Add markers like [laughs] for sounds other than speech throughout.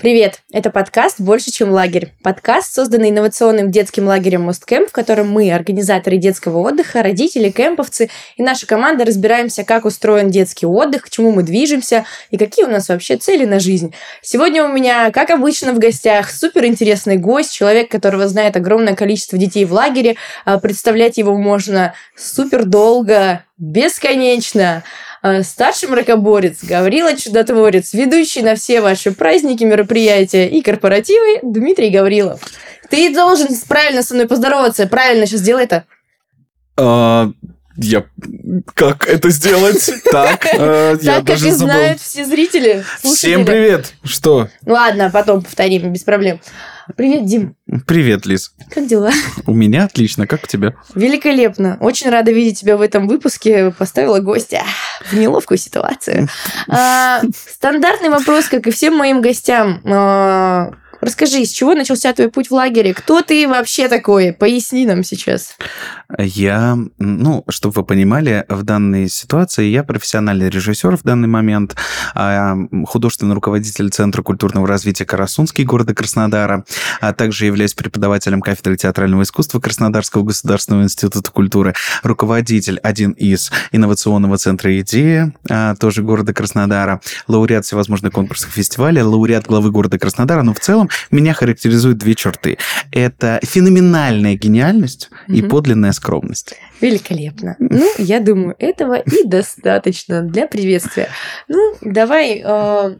Привет! Это подкаст «Больше, чем лагерь». Подкаст, созданный инновационным детским лагерем Мосткэмп, в котором мы, организаторы детского отдыха, родители, кемповцы и наша команда разбираемся, как устроен детский отдых, к чему мы движемся и какие у нас вообще цели на жизнь. Сегодня у меня, как обычно, в гостях суперинтересный гость, человек, которого знает огромное количество детей в лагере. А представлять его можно супер долго, бесконечно. Э, старший мракоборец, Гаврила Чудотворец, ведущий на все ваши праздники, мероприятия и корпоративы Дмитрий Гаврилов. Ты должен правильно со мной поздороваться. Правильно сейчас сделай это. А, я... Как это сделать? Так, э, я даже как и знают все зрители. Всем привет! Что? Ладно, потом повторим, без проблем. Привет, Дим. Привет, Лиз. Как дела? У меня отлично, как у тебя? Великолепно. Очень рада видеть тебя в этом выпуске. Поставила гостя в неловкую ситуацию. А, стандартный вопрос, как и всем моим гостям. Расскажи, с чего начался твой путь в лагере? Кто ты вообще такой? Поясни нам сейчас. Я, ну, чтобы вы понимали, в данной ситуации я профессиональный режиссер в данный момент, а, художественный руководитель Центра культурного развития Карасунский города Краснодара, а также являюсь преподавателем кафедры театрального искусства Краснодарского государственного института культуры, руководитель один из инновационного центра «Идея», а, тоже города Краснодара, лауреат всевозможных конкурсов фестиваля, лауреат главы города Краснодара, но в целом меня характеризуют две черты. Это феноменальная гениальность угу. и подлинная скромность. Великолепно. [laughs] Ну, я думаю, этого и достаточно для приветствия. Ну, давай э,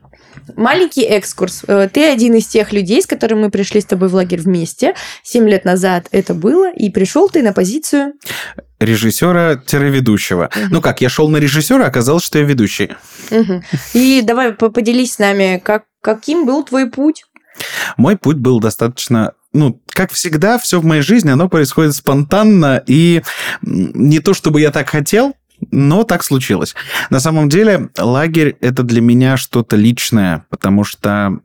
маленький экскурс. Э, ты один из тех людей, с которыми мы пришли с тобой в лагерь вместе. Семь лет назад это было, и пришел ты на позицию режиссера-ведущего. Угу. Ну как, я шел на режиссера, оказалось, что я ведущий. Угу. И давай поделись с нами, как, каким был твой путь? Мой путь был достаточно ну, как всегда, все в моей жизни, оно происходит спонтанно, и не то, чтобы я так хотел, но так случилось. На самом деле, лагерь – это для меня что-то личное, потому что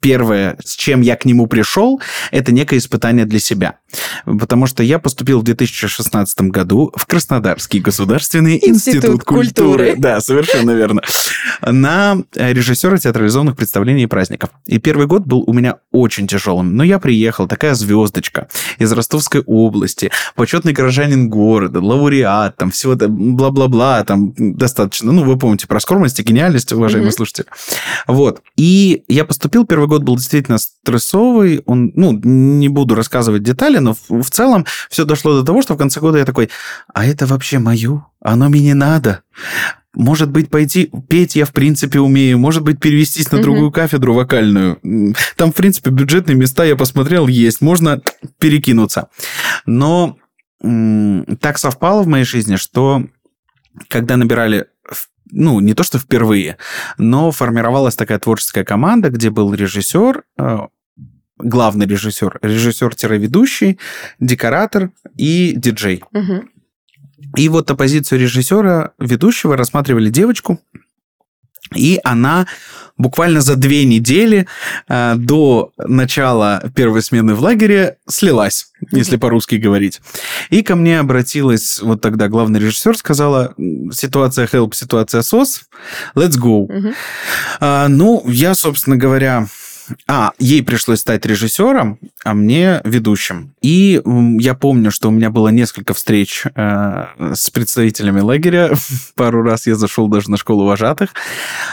первое, с чем я к нему пришел, это некое испытание для себя. Потому что я поступил в 2016 году в Краснодарский государственный институт, институт культуры. культуры. Да, совершенно верно. На режиссера театрализованных представлений и праздников. И первый год был у меня очень тяжелым. Но я приехал, такая звездочка из Ростовской области, почетный горожанин города, лауреат, там всего это бла-бла-бла, там достаточно. Ну, вы помните про скромность и гениальность, уважаемые mm-hmm. слушатели. Вот. И я поступил, первый год был действительно стрессовый. Он, ну, не буду рассказывать детали, но в, в целом все дошло до того, что в конце года я такой, а это вообще мое? Оно мне не надо. Может быть, пойти петь я, в принципе, умею. Может быть, перевестись на другую кафедру вокальную. Там, в принципе, бюджетные места, я посмотрел, есть. Можно перекинуться. Но так совпало в моей жизни, что когда набирали ну, не то что впервые, но формировалась такая творческая команда, где был режиссер, э, главный режиссер, режиссер-ведущий, декоратор и диджей. Угу. И вот на позицию режиссера, ведущего рассматривали девочку, и она буквально за две недели э, до начала первой смены в лагере слилась, если по-русски говорить. И ко мне обратилась вот тогда главный режиссер, сказала, ситуация help, ситуация SOS, let's go. А, ну, я, собственно говоря, а, ей пришлось стать режиссером, а мне ведущим. И я помню, что у меня было несколько встреч э, с представителями лагеря. [laughs] Пару раз я зашел даже на школу вожатых.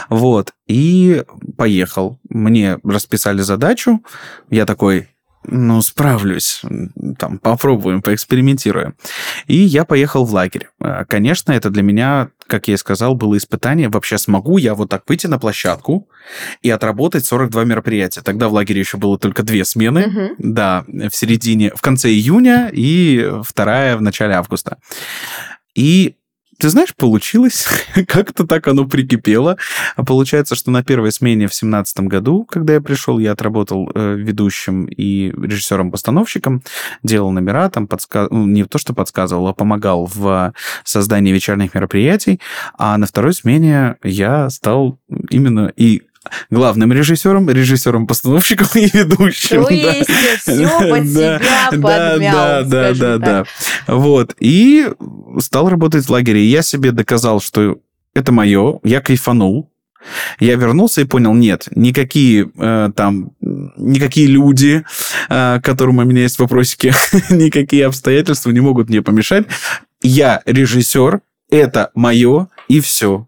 Вот. И поехал. Мне расписали задачу. Я такой, ну, справлюсь, там, попробуем, поэкспериментируем. И я поехал в лагерь. А, конечно, это для меня, как я и сказал, было испытание. Вообще, смогу я вот так выйти на площадку и отработать 42 мероприятия. Тогда в лагере еще было только две смены. Угу. Да, в середине, в конце июня и вторая в начале августа. И ты знаешь, получилось. [laughs] Как-то так оно прикипело. А получается, что на первой смене в семнадцатом году, когда я пришел, я отработал э, ведущим и режиссером-постановщиком, делал номера, там подсказ... ну, не то, что подсказывал, а помогал в создании вечерних мероприятий. А на второй смене я стал именно и главным режиссером, режиссером-постановщиком и ведущим. То есть все под [laughs] себя подмял, Да, да, да, да. Вот. И стал работать в лагере. И я себе доказал, что это мое, я кайфанул. Я вернулся и понял, нет, никакие э, там, никакие люди, э, к которым у меня есть вопросики, [laughs] никакие обстоятельства не могут мне помешать. Я режиссер, это мое, и все.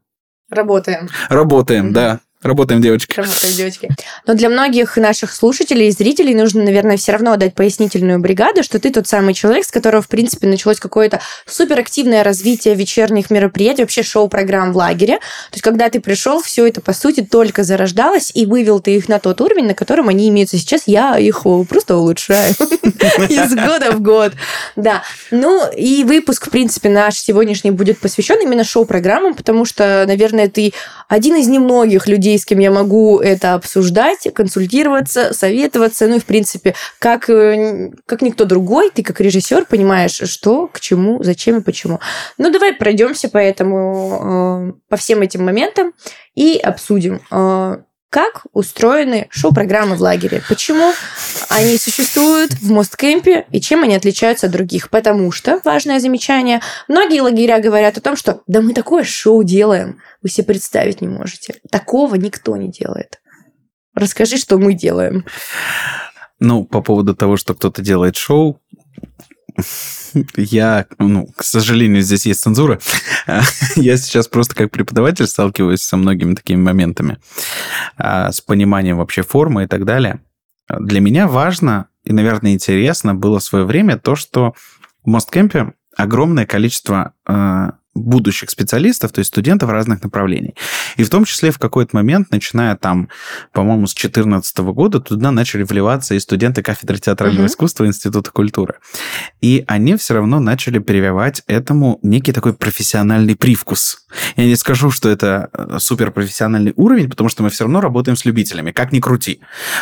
Работаем. Работаем, mm-hmm. да. Работаем, девочки. Работаем, девочки. Но для многих наших слушателей и зрителей нужно, наверное, все равно дать пояснительную бригаду, что ты тот самый человек, с которого, в принципе, началось какое-то суперактивное развитие вечерних мероприятий, вообще шоу-программ в лагере. То есть, когда ты пришел, все это, по сути, только зарождалось, и вывел ты их на тот уровень, на котором они имеются сейчас. Я их просто улучшаю [laughs] из года в год. Да. Ну, и выпуск, в принципе, наш сегодняшний будет посвящен именно шоу-программам, потому что, наверное, ты один из немногих людей, людей, с кем я могу это обсуждать, консультироваться, советоваться. Ну и, в принципе, как, э, как никто другой, ты как режиссер понимаешь, что, к чему, зачем и почему. Ну, давай пройдемся по этому, э, по всем этим моментам и обсудим, э, как устроены шоу-программы в лагере? Почему они существуют в Мосткемпе и чем они отличаются от других? Потому что, важное замечание, многие лагеря говорят о том, что да мы такое шоу делаем, вы себе представить не можете. Такого никто не делает. Расскажи, что мы делаем. Ну, по поводу того, что кто-то делает шоу, я, ну, к сожалению, здесь есть цензура. [laughs] Я сейчас просто как преподаватель сталкиваюсь со многими такими моментами, а, с пониманием вообще формы и так далее. Для меня важно и, наверное, интересно было в свое время то, что в Мосткемпе огромное количество а, будущих специалистов, то есть студентов разных направлений. И в том числе в какой-то момент, начиная там, по-моему, с 2014 года, туда начали вливаться и студенты кафедры театрального uh-huh. искусства Института культуры. И они все равно начали прививать этому некий такой профессиональный привкус. Я не скажу, что это э, суперпрофессиональный уровень, потому что мы все равно работаем с любителями, как ни крути.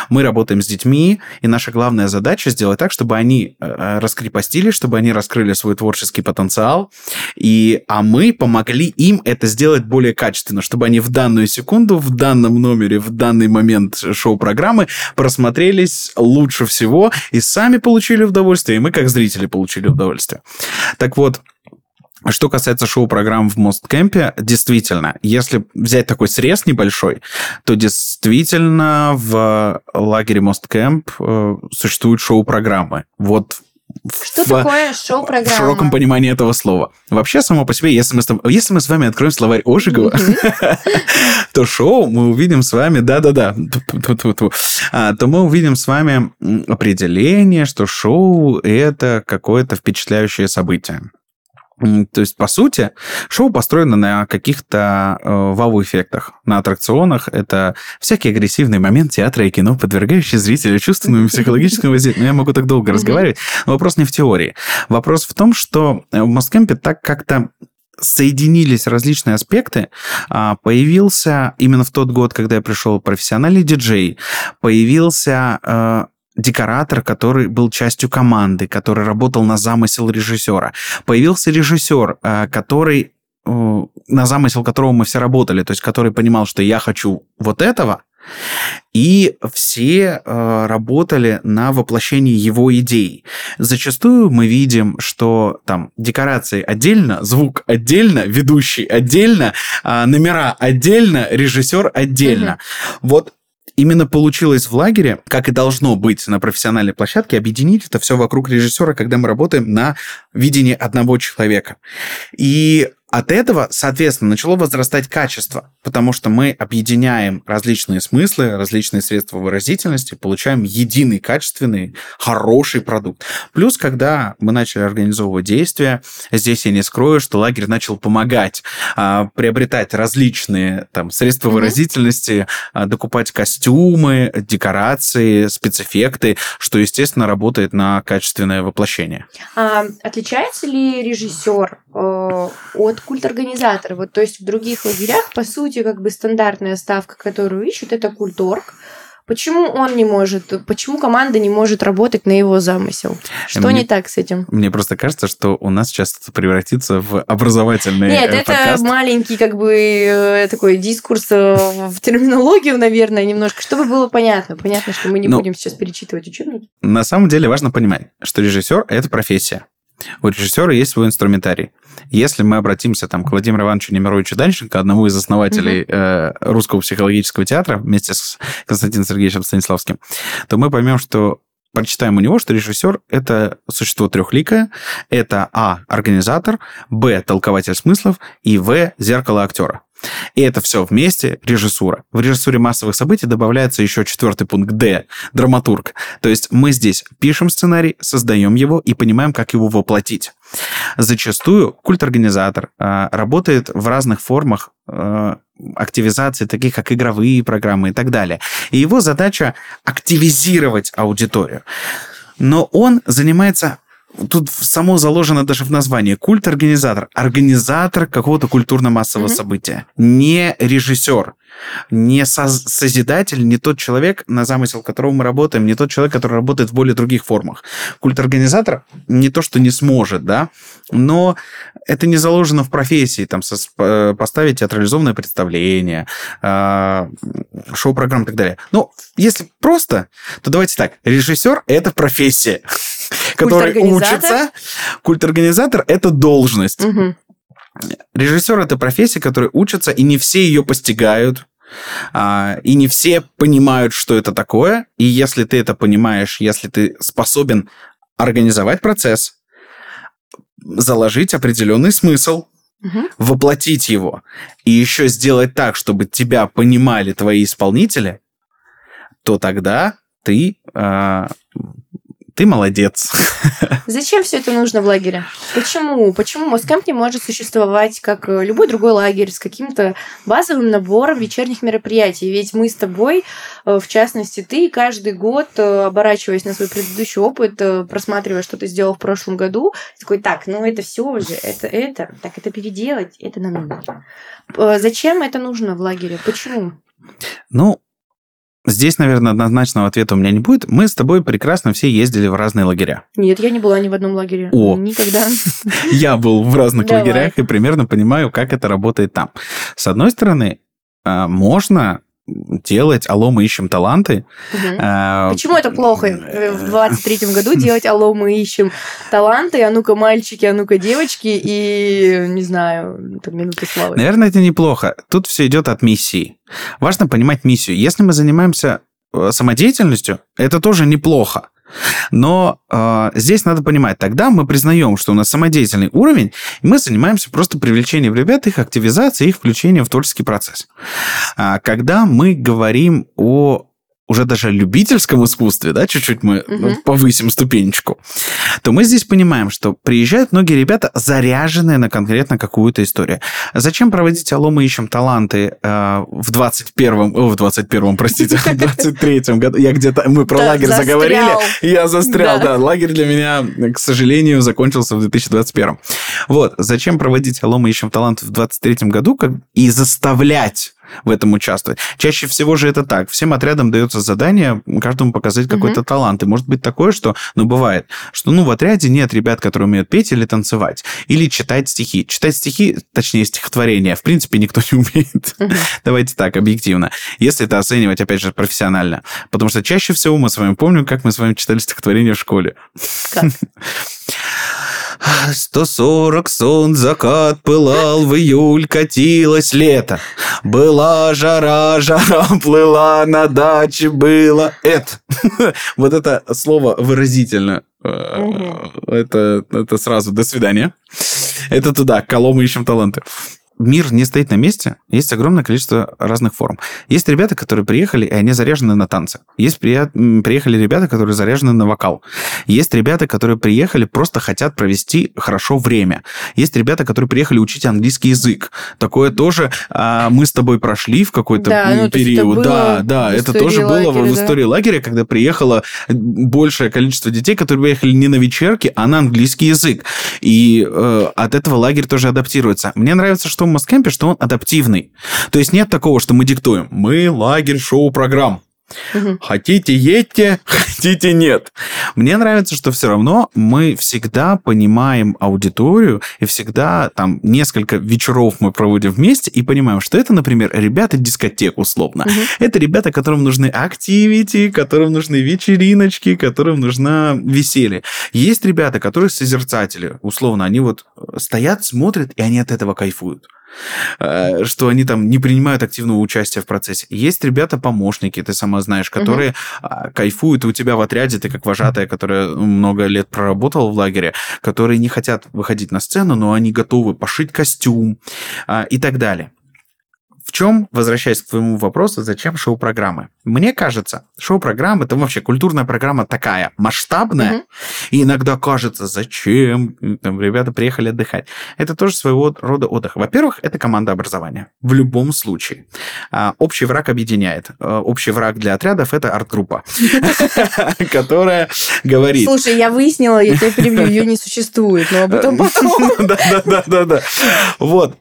Мы работаем с детьми, и наша главная задача сделать так, чтобы они э, раскрепостили, чтобы они раскрыли свой творческий потенциал, и, а мы помогли им это сделать более качественно, чтобы они в данную секунду, в данном номере, в данный момент шоу-программы просмотрелись лучше всего и сами получили удовольствие, и мы как зрители получили удовольствие. Так вот, что касается шоу-программ в Мосткемпе, действительно, если взять такой срез небольшой, то действительно в лагере Мосткемп э, существуют шоу-программы. Вот что в, такое шоу-программа? В широком понимании этого слова. Вообще, само по себе, если мы, если мы с вами откроем словарь Ожегова, [laughs] то шоу мы увидим с вами, да-да-да, а, то мы увидим с вами определение, что шоу – это какое-то впечатляющее событие. То есть, по сути, шоу построено на каких-то э, вау-эффектах, на аттракционах. Это всякий агрессивный момент театра и кино, подвергающий зрителя чувственному и психологическому воздействию. Я могу так долго разговаривать, но вопрос не в теории. Вопрос в том, что в Москемпе так как-то соединились различные аспекты. А, появился именно в тот год, когда я пришел профессиональный диджей, появился э, декоратор, который был частью команды, который работал на замысел режиссера. Появился режиссер, э, который э, на замысел которого мы все работали, то есть который понимал, что я хочу вот этого, и все э, работали на воплощении его идей. Зачастую мы видим, что там декорации отдельно, звук отдельно, ведущий отдельно, э, номера отдельно, режиссер отдельно. Mm-hmm. Вот именно получилось в лагере, как и должно быть на профессиональной площадке, объединить это все вокруг режиссера, когда мы работаем на видении одного человека. И от этого, соответственно, начало возрастать качество, потому что мы объединяем различные смыслы, различные средства выразительности, получаем единый, качественный, хороший продукт. Плюс, когда мы начали организовывать действия, здесь я не скрою, что лагерь начал помогать а, приобретать различные там, средства mm-hmm. выразительности, а, докупать костюмы, декорации, спецэффекты, что, естественно, работает на качественное воплощение. А, отличается ли режиссер э, от вот культ-организатор. Вот, то есть в других лагерях, по сути, как бы стандартная ставка, которую ищут, это культорг. Почему он не может, почему команда не может работать на его замысел? Что мне, не так с этим? Мне просто кажется, что у нас сейчас это превратится в образовательный Нет, э, подкаст. это маленький как бы э, такой дискурс э, в терминологию, наверное, немножко, чтобы было понятно. Понятно, что мы не ну, будем сейчас перечитывать учебники. На самом деле важно понимать, что режиссер это профессия. У режиссера есть свой инструментарий. Если мы обратимся там, к Владимиру Ивановичу Немировичу Данченко, одному из основателей mm-hmm. э, Русского психологического театра, вместе с Константином Сергеевичем Станиславским, то мы поймем, что прочитаем у него, что режиссер – это существо трехликое, это А – организатор, Б – толкователь смыслов и В – зеркало актера. И это все вместе режиссура. В режиссуре массовых событий добавляется еще четвертый пункт Д – драматург. То есть мы здесь пишем сценарий, создаем его и понимаем, как его воплотить. Зачастую культ-организатор э, работает в разных формах э, активизации, таких как игровые программы и так далее. И его задача активизировать аудиторию. Но он занимается тут само заложено даже в названии. Культ-организатор. Организатор какого-то культурно-массового mm-hmm. события. Не режиссер. Не созидатель, не тот человек, на замысел которого мы работаем, не тот человек, который работает в более других формах. Культ-организатор не то, что не сможет, да, но это не заложено в профессии, там, со, поставить театрализованное представление, э, шоу-программ и так далее. Но если просто, то давайте так. Режиссер – это профессия который учится. Культ-организатор – это должность. Угу. Режиссер – это профессия, которая учится, и не все ее постигают. А, и не все понимают, что это такое. И если ты это понимаешь, если ты способен организовать процесс, заложить определенный смысл, угу. воплотить его, и еще сделать так, чтобы тебя понимали твои исполнители, то тогда ты э, ты молодец. [laughs] Зачем все это нужно в лагере? Почему? Почему Москамп не может существовать как э, любой другой лагерь с каким-то базовым набором вечерних мероприятий? Ведь мы с тобой, э, в частности, ты каждый год, э, оборачиваясь на свой предыдущий опыт, просматривая, что ты сделал в прошлом году, такой, так, ну это все уже, это, это, так это переделать, это нам нужно. Зачем это нужно в лагере? Почему? Ну, Здесь, наверное, однозначного ответа у меня не будет. Мы с тобой прекрасно все ездили в разные лагеря. Нет, я не была ни в одном лагере. О! Никогда. [laughs] Я был в разных лагерях и примерно понимаю, как это работает там. С одной стороны, а, можно делать «Алло, мы ищем таланты». Угу. А, Почему это плохо в 23-м году делать «Алло, мы ищем таланты», «А ну-ка, мальчики», «А ну-ка, девочки» и, не знаю, там, «Минуты славы». Наверное, это неплохо. Тут все идет от миссии. Важно понимать миссию. Если мы занимаемся э, самодеятельностью, это тоже неплохо. Но э, здесь надо понимать, тогда мы признаем, что у нас самодеятельный уровень, и мы занимаемся просто привлечением ребят, их активизацией, их включением в творческий процесс. А когда мы говорим о уже даже любительском искусстве, да, чуть-чуть мы угу. повысим ступенечку, то мы здесь понимаем, что приезжают многие ребята, заряженные на конкретно какую-то историю. Зачем проводить «Алло, мы ищем таланты» э, в 21-м, о, в 21-м, простите, в [laughs] 23-м году? Я где-то, мы про лагерь заговорили, я застрял, да. Лагерь для меня, к сожалению, закончился в 2021. Вот, зачем проводить «Алло, мы ищем таланты» в 23-м году и заставлять в этом участвовать. Чаще всего же это так. Всем отрядам дается задание каждому показать какой-то угу. талант. И может быть такое, что, ну, бывает, что, ну, в отряде нет ребят, которые умеют петь или танцевать, или читать стихи. Читать стихи, точнее, стихотворения, в принципе, никто не [laughs] умеет. Угу. Давайте так, объективно. Если это оценивать, опять же, профессионально. Потому что чаще всего мы с вами помним, как мы с вами читали стихотворение в школе. Как? [laughs] Сто сорок сон закат пылал, в июль катилось лето. Была жара, жара плыла, на даче было это. [laughs] Вот это слово выразительно. Это, это сразу до свидания. Это туда, колом ищем таланты мир не стоит на месте, есть огромное количество разных форм. Есть ребята, которые приехали, и они заряжены на танцы. Есть при... приехали ребята, которые заряжены на вокал. Есть ребята, которые приехали, просто хотят провести хорошо время. Есть ребята, которые приехали учить английский язык. Такое тоже а, мы с тобой прошли в какой-то да, ну, период. да, да, это тоже лагеря, было в истории да? лагеря, когда приехало большее количество детей, которые приехали не на вечерки, а на английский язык. И э, от этого лагерь тоже адаптируется. Мне нравится, что в Москемпе, что он адаптивный. То есть нет такого, что мы диктуем. Мы лагерь шоу-программ. Мгм. Хотите едьте, [laughs] хотите нет. Мне нравится, что все равно мы всегда понимаем аудиторию, и всегда там несколько вечеров мы проводим вместе и понимаем, что это, например, ребята дискотек условно. Мгм. Это ребята, которым нужны активити, которым нужны вечериночки, которым нужна веселье. Есть ребята, которые созерцатели, условно, они вот стоят, смотрят, и они от этого кайфуют что они там не принимают активного участия в процессе. Есть ребята-помощники, ты сама знаешь, которые а, кайфуют у тебя в отряде, ты как вожатая, которая много лет проработала в лагере, которые не хотят выходить на сцену, но они готовы пошить костюм а, и так далее. В чем, возвращаясь к твоему вопросу, зачем шоу-программы? Мне кажется, шоу-программа это вообще культурная программа такая масштабная, Мгм. и иногда кажется, зачем там, ребята приехали отдыхать. Это тоже своего рода отдых. Во-первых, это команда образования. В любом случае. А, общий враг объединяет. А, общий враг для отрядов это арт-группа, [laughs] которая говорит... Слушай, я выяснила, я тебя перебью, ее не существует, но об этом [laughs] потом. Да-да-да-да. Вот.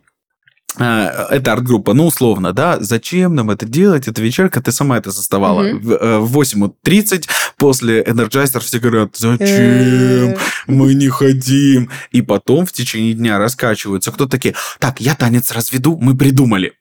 А, Это арт-группа, ну, условно, да, зачем нам это делать, это вечерка, ты сама это заставала. Мгм. В э, в 8.30 после Energizer все говорят, зачем, Э, мы не хотим. И потом в течение дня раскачиваются. Кто такие, так, я танец разведу, мы придумали.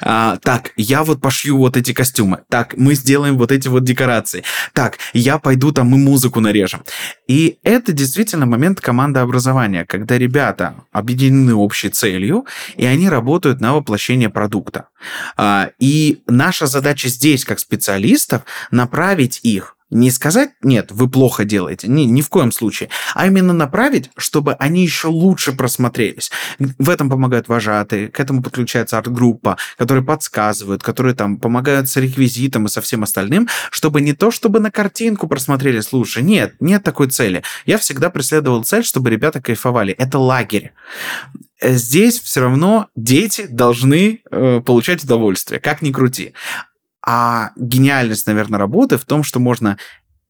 А, так, я вот пошью вот эти костюмы. Так, мы сделаем вот эти вот декорации. Так, я пойду там мы музыку нарежем. И это действительно момент командообразования, когда ребята объединены общей целью, и они работают на воплощение продукта. А, И наша задача здесь, как специалистов, направить их не сказать, нет, вы плохо делаете, ни, ни в коем случае, а именно направить, чтобы они еще лучше просмотрелись. В этом помогают вожатые, к этому подключается арт-группа, которые подсказывают, которые там помогают с реквизитом и со всем остальным, чтобы не то, чтобы на картинку просмотрелись лучше. Нет, нет такой цели. Я всегда преследовал цель, чтобы ребята кайфовали. Это лагерь. Э, Здесь все равно дети должны э, получать удовольствие, как ни крути. А гениальность, наверное, работы в том, что можно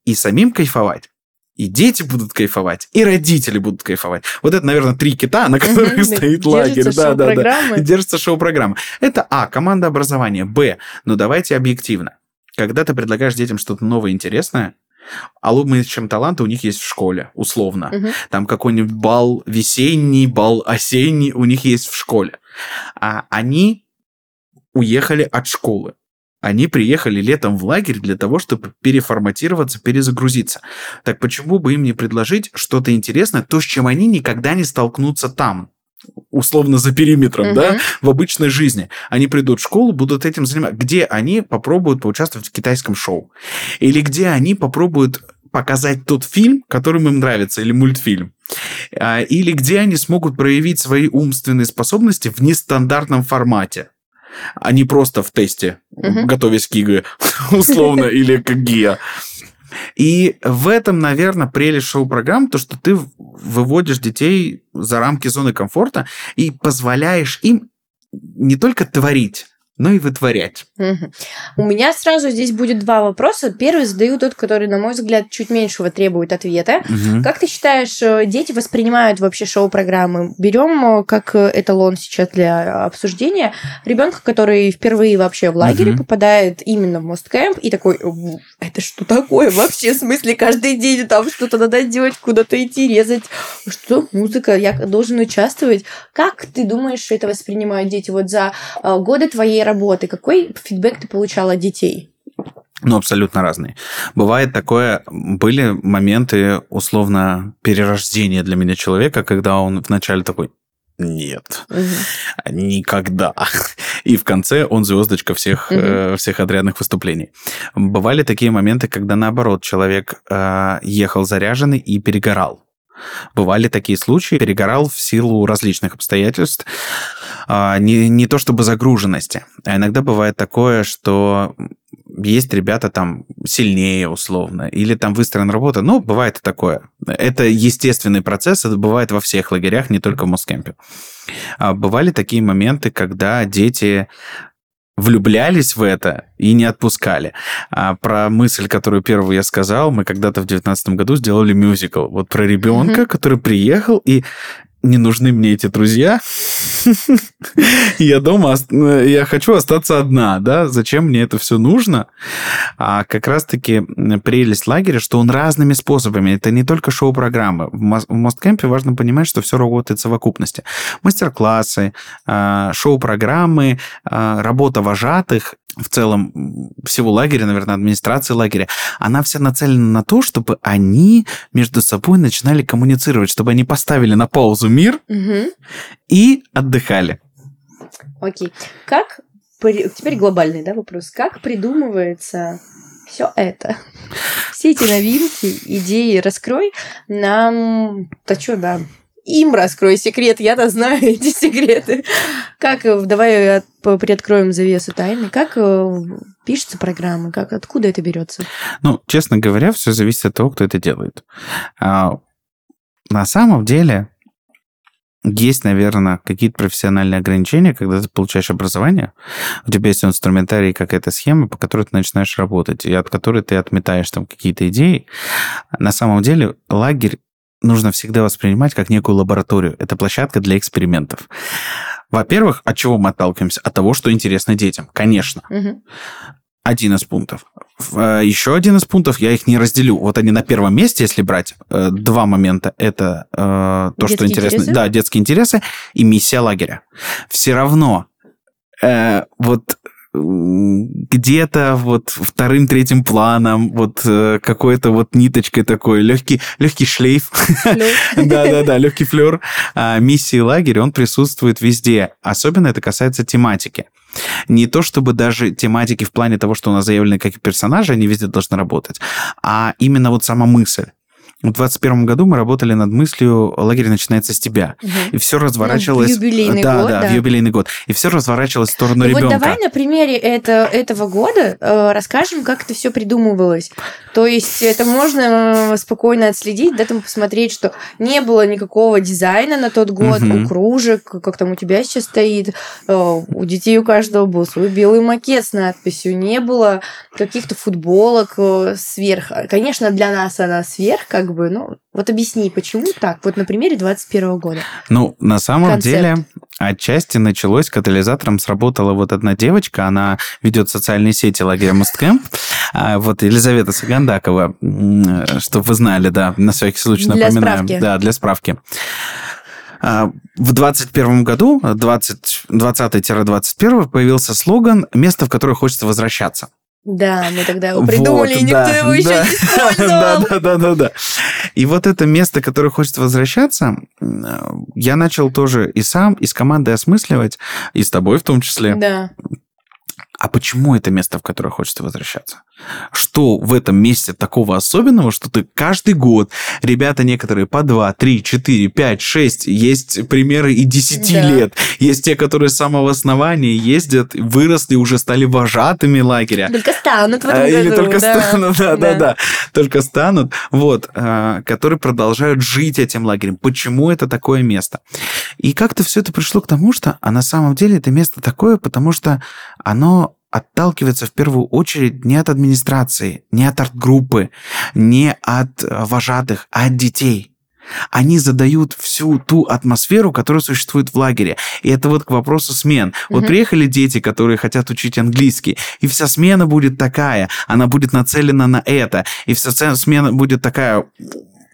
и самим кайфовать, и дети будут кайфовать, и родители будут кайфовать. Вот это, наверное, три кита, на которых Мгм, стоит лагерь. Да, да, да. Держится шоу-программа. Это А, команда образования. Б, ну давайте объективно. Когда ты предлагаешь детям что-то новое, интересное, а лучше, чем таланты, у них есть в школе, условно. Мгм. Там какой-нибудь бал весенний, бал осенний у них есть в школе. А они уехали от школы. Они приехали летом в лагерь для того, чтобы переформатироваться, перезагрузиться. Так почему бы им не предложить что-то интересное, то, с чем они никогда не столкнутся там? условно за периметром, да, Мгм. в обычной жизни. Они придут в школу, будут этим заниматься. Где они попробуют поучаствовать в китайском шоу? Или где они попробуют показать тот фильм, который им нравится, или мультфильм? А, Или где они смогут проявить свои умственные способности в нестандартном формате? А не просто в тесте, Мгм. готовясь к ЕГЭ, [laughs] условно, или к ГИА. И в этом, наверное, прелесть шоу-программ, то, что ты выводишь детей за рамки зоны комфорта и позволяешь им не только творить, но и вытворять. У меня сразу здесь будет два вопроса. Первый задаю тот, который, на мой взгляд, чуть меньшего требует ответа. Как ты считаешь, э, дети воспринимают вообще шоу-программы? Берем э, как э, эталон сейчас для обсуждения ребенка, который впервые вообще в лагере попадает именно в Мосткэмп и такой, «У, это что такое вообще? В смысле, каждый день там что-то надо делать, куда-то идти, резать. Что? Музыка, я должен участвовать. Как ты думаешь, это воспринимают дети вот за годы твоей работы? Какой фидбэк ты получала от детей? Ну, абсолютно разные. Бывает такое, были моменты, условно, перерождения для меня человека, когда он вначале такой, нет, никогда. И в конце он звездочка всех, Мгм. э, всех отрядных выступлений. Бывали такие моменты, когда наоборот человек э, ехал заряженный и перегорал. Бывали такие случаи, перегорал в силу различных обстоятельств, не, не то чтобы загруженности, а иногда бывает такое, что есть ребята там сильнее условно, или там выстроена работа, ну, бывает и такое. Это естественный процесс, это бывает во всех лагерях, не только в Москемпе. А бывали такие моменты, когда дети влюблялись в это и не отпускали. А про мысль, которую первую я сказал, мы когда-то в девятнадцатом году сделали мюзикл. Вот про ребенка, Мгм. который приехал и не нужны мне эти друзья. я дома, я хочу остаться одна, да, зачем мне это все нужно? А как раз-таки прелесть лагеря, что он разными способами, это не только шоу-программы. В Мосткемпе важно понимать, что все работает в совокупности. Мастер-классы, а, шоу-программы, а, работа вожатых, в целом всего лагеря, наверное, администрации лагеря, она вся нацелена на то, чтобы они между собой начинали коммуницировать, чтобы они поставили на паузу мир угу. и отдыхали. Окей. Как теперь глобальный, да, вопрос. Как придумывается все это? Все эти новинки, идеи раскрой нам... Да что, да, им раскрой секрет, я-то знаю [laughs] эти секреты. Как, э, давай э, приоткроем завесу тайны, как э, пишется программа, как, откуда это берется? Ну, честно говоря, все зависит от того, кто это делает. А, на самом деле, есть, наверное, какие-то профессиональные ограничения, когда ты получаешь образование, у тебя есть инструментарий, какая-то схема, по которой ты начинаешь работать, и от которой ты отметаешь там какие-то идеи. На самом деле лагерь нужно всегда воспринимать как некую лабораторию. Это площадка для экспериментов. Во-первых, от чего мы отталкиваемся? От того, что интересно детям, конечно. Угу. Один из пунктов. Э, Еще один из пунктов, я их не разделю. Вот они на первом месте, если брать э, два момента. Это э, то, детские что интересно. Интересы? Да, детские интересы и миссия лагеря. Все равно вот где-то вот вторым, третьим планом, вот э, какой-то вот ниточкой такой, легкий, легкий шлейф. [laughs] Да-да-да, легкий флер а, миссии лагеря, он присутствует везде. Особенно это касается тематики. Не то чтобы даже тематики в плане того, что у нас заявлены как персонажи, они везде должны работать, а именно вот сама мысль. В 2021 году мы работали над мыслью «Лагерь начинается с тебя». Угу. И все разворачивалось... Ну, в юбилейный да, год, да, да, в юбилейный год. И все разворачивалось в сторону и ребенка. Вот давай на примере это, этого года э, расскажем, как это все придумывалось. То есть это можно э, спокойно отследить, да, там посмотреть, что не было никакого дизайна на тот год, угу. у кружек, как там у тебя сейчас стоит, э, у детей у каждого был свой белый макет с надписью, не было каких-то футболок э, сверх. Конечно, для нас она сверх, как бы, ну, вот объясни, почему так? Вот на примере 21 года. Ну, на самом Концепт. деле, отчасти началось, катализатором сработала вот одна девочка, она ведет социальные сети лагеря Мусткэмп, а, вот Елизавета Сагандакова, чтобы вы знали, да, на всякий случай для напоминаем. Справки. Да, для справки. А, в 2021 году, 20, 20-21, появился слоган «Место, в которое хочется возвращаться». Да, мы тогда его придумали, вот, и никто да, его еще да, не использовал. Да, да, да, да, да. И вот это место, которое хочется возвращаться, я начал тоже и сам, и с командой осмысливать, и с тобой в том числе. Да. А почему это место, в которое хочется возвращаться? Что в этом месте такого особенного, что ты каждый год, ребята некоторые по 2, 3, 4, 5, 6, есть примеры и 10 да. лет, есть те, которые с самого основания ездят, выросли, уже стали вожатыми лагеря. Только станут в этом году. Или только да. станут, да, да, да, да, только станут, вот, а, которые продолжают жить этим лагерем. Почему это такое место? И как-то все это пришло к тому, что, а на самом деле это место такое, потому что оно отталкивается в первую очередь не от администрации, не от арт-группы, не от э, вожатых, а от детей. Они задают всю ту атмосферу, которая существует в лагере. И это вот к вопросу смен. Вот приехали дети, которые хотят учить английский, и вся смена будет такая, она будет нацелена на это, и вся смена будет такая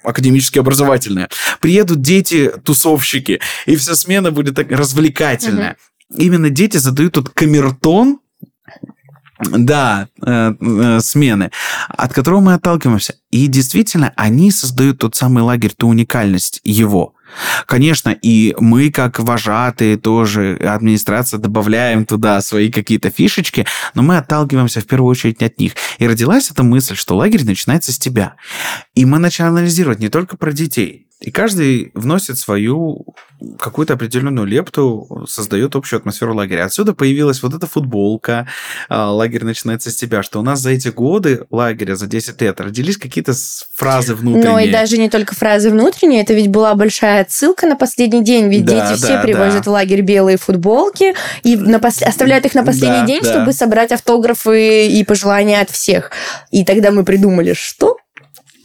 академически образовательная. Приедут дети-тусовщики, и вся смена будет так развлекательная. Mm-hmm. Именно дети задают тот камертон, да, э, э, смены, от которого мы отталкиваемся. И действительно, они создают тот самый лагерь, ту уникальность его. Конечно, и мы, как вожатые, тоже, администрация, добавляем туда свои какие-то фишечки, но мы отталкиваемся в первую очередь от них. И родилась эта мысль, что лагерь начинается с тебя. И мы начали анализировать не только про детей, и каждый вносит свою какую-то определенную лепту, создает общую атмосферу лагеря. Отсюда появилась вот эта футболка а, «Лагерь начинается с тебя», что у нас за эти годы лагеря, за 10 лет, родились какие-то фразы внутренние. Ну и даже не только фразы внутренние, это ведь была большая отсылка на последний день, ведь да, дети да, все привозят да. в лагерь белые футболки и на пос... оставляют их на последний да, день, да. чтобы собрать автографы и пожелания от всех. И тогда мы придумали, что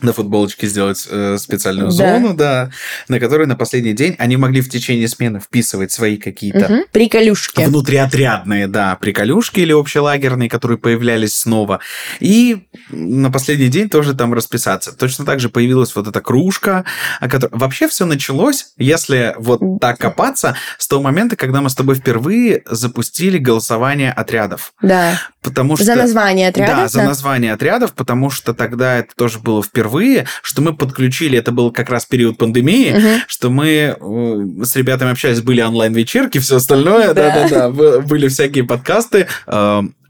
на футболочке сделать э, специальную Да. зону, да, на которой на последний день они могли в течение смены вписывать свои какие-то Мгм. Приколюшки. внутриотрядные, да, приколюшки или общелагерные, которые появлялись снова. И на последний день тоже там расписаться. Точно так же появилась вот эта кружка, которой... Вообще все началось, если вот так копаться, с того момента, когда мы с тобой впервые запустили голосование отрядов. Да. Потому что... За название отряда. Да, за название отрядов, потому что тогда это тоже было впервые, что мы подключили, это был как раз период пандемии, Мгм. что мы э, с ребятами общались, были онлайн-вечерки, все остальное, Да. да-да-да, бы- были всякие подкасты,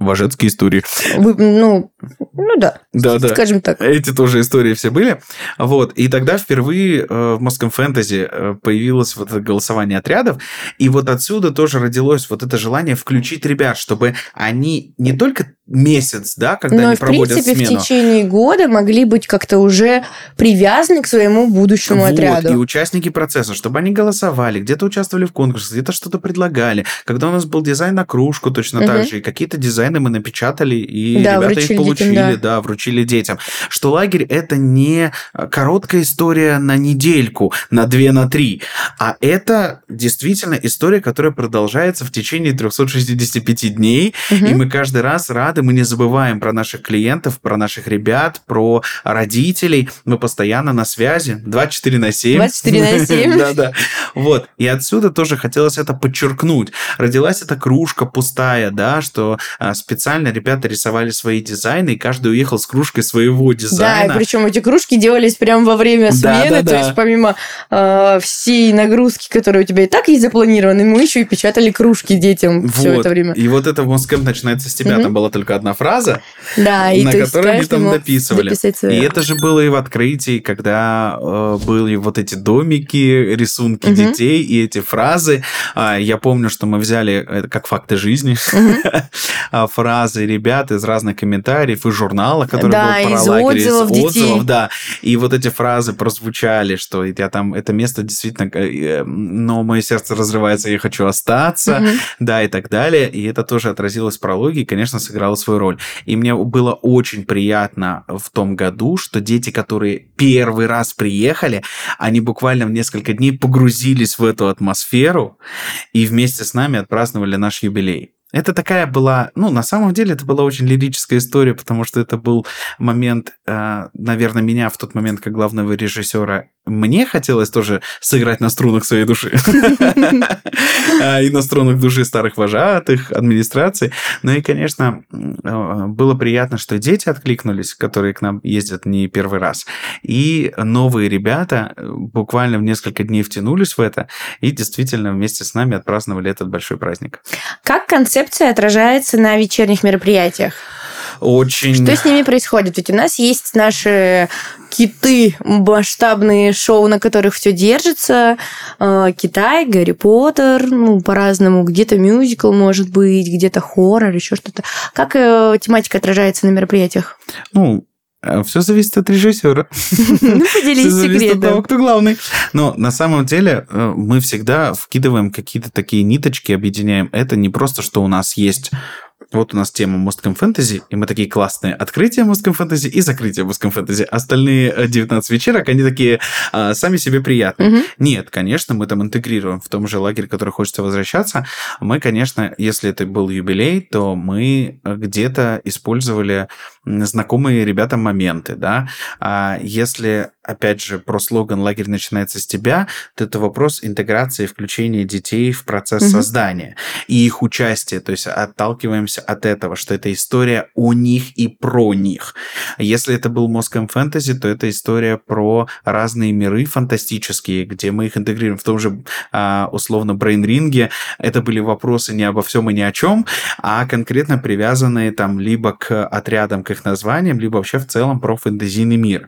вожатские истории, Вы- ну, ну да, да-да. скажем так. Эти тоже истории все были. Вот. И тогда впервые э, в Moscow Fantasy э, появилось вот это голосование отрядов. И вот отсюда тоже родилось вот это желание включить ребят, чтобы они не только месяц, да, когда Но, они в проводят принципе, смену. в течение года могли быть как-то уже привязаны к своему будущему Вот, отряду. и участники процесса, чтобы они голосовали, где-то участвовали в конкурсах, где-то что-то предлагали. Когда у нас был дизайн на кружку, точно Мгм. так же, и какие-то дизайны мы напечатали, и Да, ребята их получили, детям, да. вручили детям. Что лагерь это не э, короткая история на недельку, на две, на три, а это действительно история, которая продолжается в течение 365 дней, Мгм. и мы каждый раз рады, мы не забываем про наших клиентов, про наших ребят, про родителей. Мы постоянно на связи, 24 на 7. 24 на 7. [laughs] Да-да. Вот. И отсюда тоже хотелось это подчеркнуть. Родилась эта кружка пустая, да, что а, специально ребята рисовали свои дизайны, и каждый уехал с кружкой своего Да, дизайна. и причем эти кружки делались прямо во время Да, смены, да, то да. есть помимо э, всей нагрузки, которая у тебя и так есть запланированы, мы еще и печатали кружки детям все это время. И вот это Москэм начинается с тебя. Там была только одна фраза, Да, и на которой они там дописывали. И это же было и в открытии, когда э, были вот эти домики, рисунки Мгм. детей и эти фразы. А, я помню, что мы взяли это как факты жизни [laughs] а, фразы ребят из разных комментариев, из журнала, который Да, был про из лагерь, отзывов детей. отзывов, да. И вот эти фразы прозвучали, что я там это место действительно, э, но мое сердце разрывается, я хочу остаться да, и так далее. И это тоже отразилось в прологе и, конечно, сыграло свою роль. И мне было очень приятно в том году, что дети, которые первый раз приехали, они буквально в несколько дней погрузились в эту атмосферу и вместе с нами отпраздновали наш юбилей. Это такая была, ну, на самом деле, это была очень лирическая история, потому что это был момент, э, наверное, меня в тот момент, как главного режиссера, мне хотелось тоже сыграть на струнах своей души. [laughs] А, И на струнах души старых вожатых, администрации. Ну и, конечно, э, было приятно, что дети откликнулись, которые к нам ездят не первый раз. И новые ребята э, буквально в несколько дней втянулись в это и действительно вместе с нами отпраздновали этот большой праздник. Как концепция отражается на вечерних мероприятиях? Очень... Что с ними происходит? Ведь у нас есть наши киты, масштабные шоу, на которых все держится. Э, Китай, Гарри Поттер, ну, по-разному. Где-то мюзикл, может быть, где-то хоррор, еще что-то. Как э, тематика отражается на мероприятиях? Ну, все зависит от режиссера. [laughs] Ну, поделись зависит от того, кто главный. Но на самом деле э, мы всегда вкидываем какие-то такие ниточки, объединяем. Это не просто, что у нас есть вот у нас тема Мостком Фэнтези, и мы такие классные. Открытие Мостком Фэнтези и закрытие Мостком Фэнтези. Остальные э, 19 вечерок, они такие а, сами себе приятные. Мгм. Нет, конечно, мы там интегрируем в том же лагере, который хочется возвращаться. Мы, конечно, если это был юбилей, то мы э, где-то использовали знакомые ребятам моменты, да. А если, опять же, про слоган «Лагерь начинается с тебя», то это вопрос интеграции и включения детей в процесс Мгм. создания и их участия. То есть отталкиваемся от этого, что это история о них и про них. Если это был Moscow Fantasy, то это история про разные миры фантастические, где мы их интегрируем в том же, а, условно, брейн-ринге. Это были вопросы не обо всем и ни о чем, а конкретно привязанные там либо к отрядам, к их названиям, либо вообще в целом про фэнтезийный мир.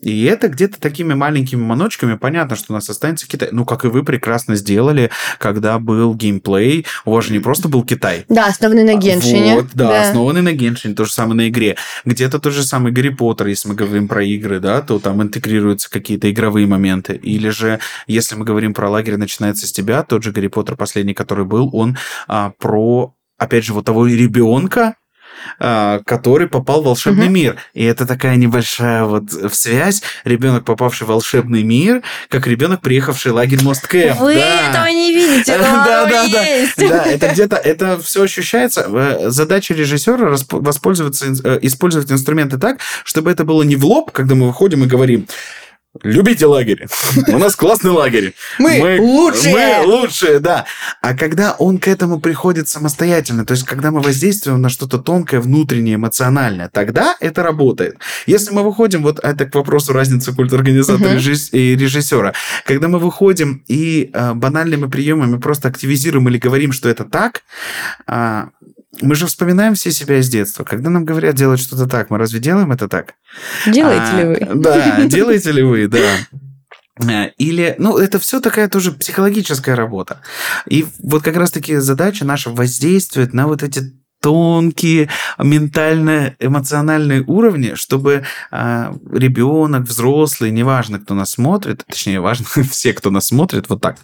И это где-то такими маленькими маночками, понятно, что у нас останется Китай. Ну, как и вы прекрасно сделали, когда был геймплей. У вас же не просто был Китай. Да, основанный на Геншине. Вот, да, основанный на Геншине, то же самое на игре. Где-то тот же самый Гарри Поттер, если мы говорим про игры, да, то там интегрируются какие-то игровые моменты. Или же, если мы говорим про лагерь начинается с тебя, тот же Гарри Поттер последний, который был, он а, про, опять же, вот того ребенка, который попал в волшебный угу. мир. И это такая небольшая вот связь. Ребенок, попавший в волшебный мир, как ребенок, приехавший в лагерь Мост Кэмп. Вы да. этого не видите, да, да, да. Да, это где-то, это все ощущается. Э, задача режиссера воспользоваться, э, использовать инструменты так, чтобы это было не в лоб, когда мы выходим и говорим, Любите лагерь. [laughs] У нас классный лагерь. Мы, мы лучшие. Мы лучшие, да. А когда он к этому приходит самостоятельно, то есть когда мы воздействуем на что-то тонкое, внутреннее, эмоциональное, тогда это работает. Если мы выходим, вот это к вопросу разницы культа организатора uh-huh. и режиссера, когда мы выходим и э, банальными приемами просто активизируем или говорим, что это так, э, мы же вспоминаем все себя из детства. Когда нам говорят делать что-то так, мы разве делаем это так? Делаете а, ли вы? Да, [laughs] делаете ли вы, да. А, или, ну, это все такая тоже психологическая работа. И вот как раз-таки задача наша воздействует на вот эти тонкие ментально-эмоциональные уровни, чтобы э, а, ребенок, взрослый, неважно, кто нас смотрит, точнее, важно [laughs] все, кто нас смотрит, вот так,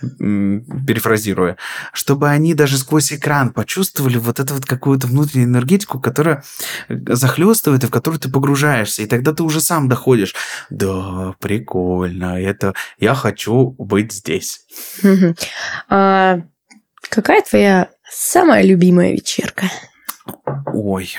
перефразируя, чтобы они даже сквозь экран почувствовали вот эту вот какую-то внутреннюю энергетику, которая захлестывает и в которую ты погружаешься. И тогда ты уже сам доходишь. Да, прикольно, это я хочу быть здесь. А, какая твоя Самая любимая вечерка. Ой,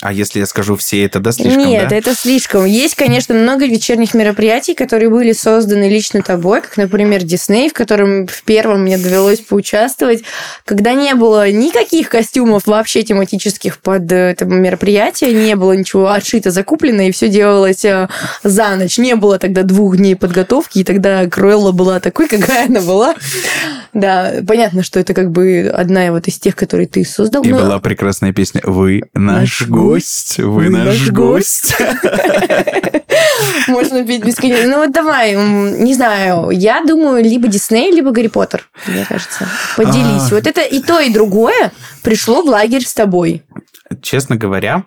а если я скажу все, это да, слишком, Нет, да? это слишком. Есть, конечно, много вечерних мероприятий, которые были созданы лично тобой, как, например, Дисней, в котором в первом мне довелось поучаствовать, когда не было никаких костюмов вообще тематических под это мероприятие, не было ничего отшито, закуплено, и все делалось э, за ночь. Не было тогда двух дней подготовки, и тогда Круэлла была такой, [laughs] какая она была. Да, понятно, что это как бы одна вот из тех, которые ты создал. И но... была прекрасная песня «Вы наш, наш гость, вы, вы наш, гость». [laughs] Можно петь бесконечно. Ну вот давай, не знаю, я думаю, либо Дисней, либо Гарри Поттер, мне кажется. Поделись. А. Вот это и то, и другое пришло в лагерь с тобой. Честно говоря,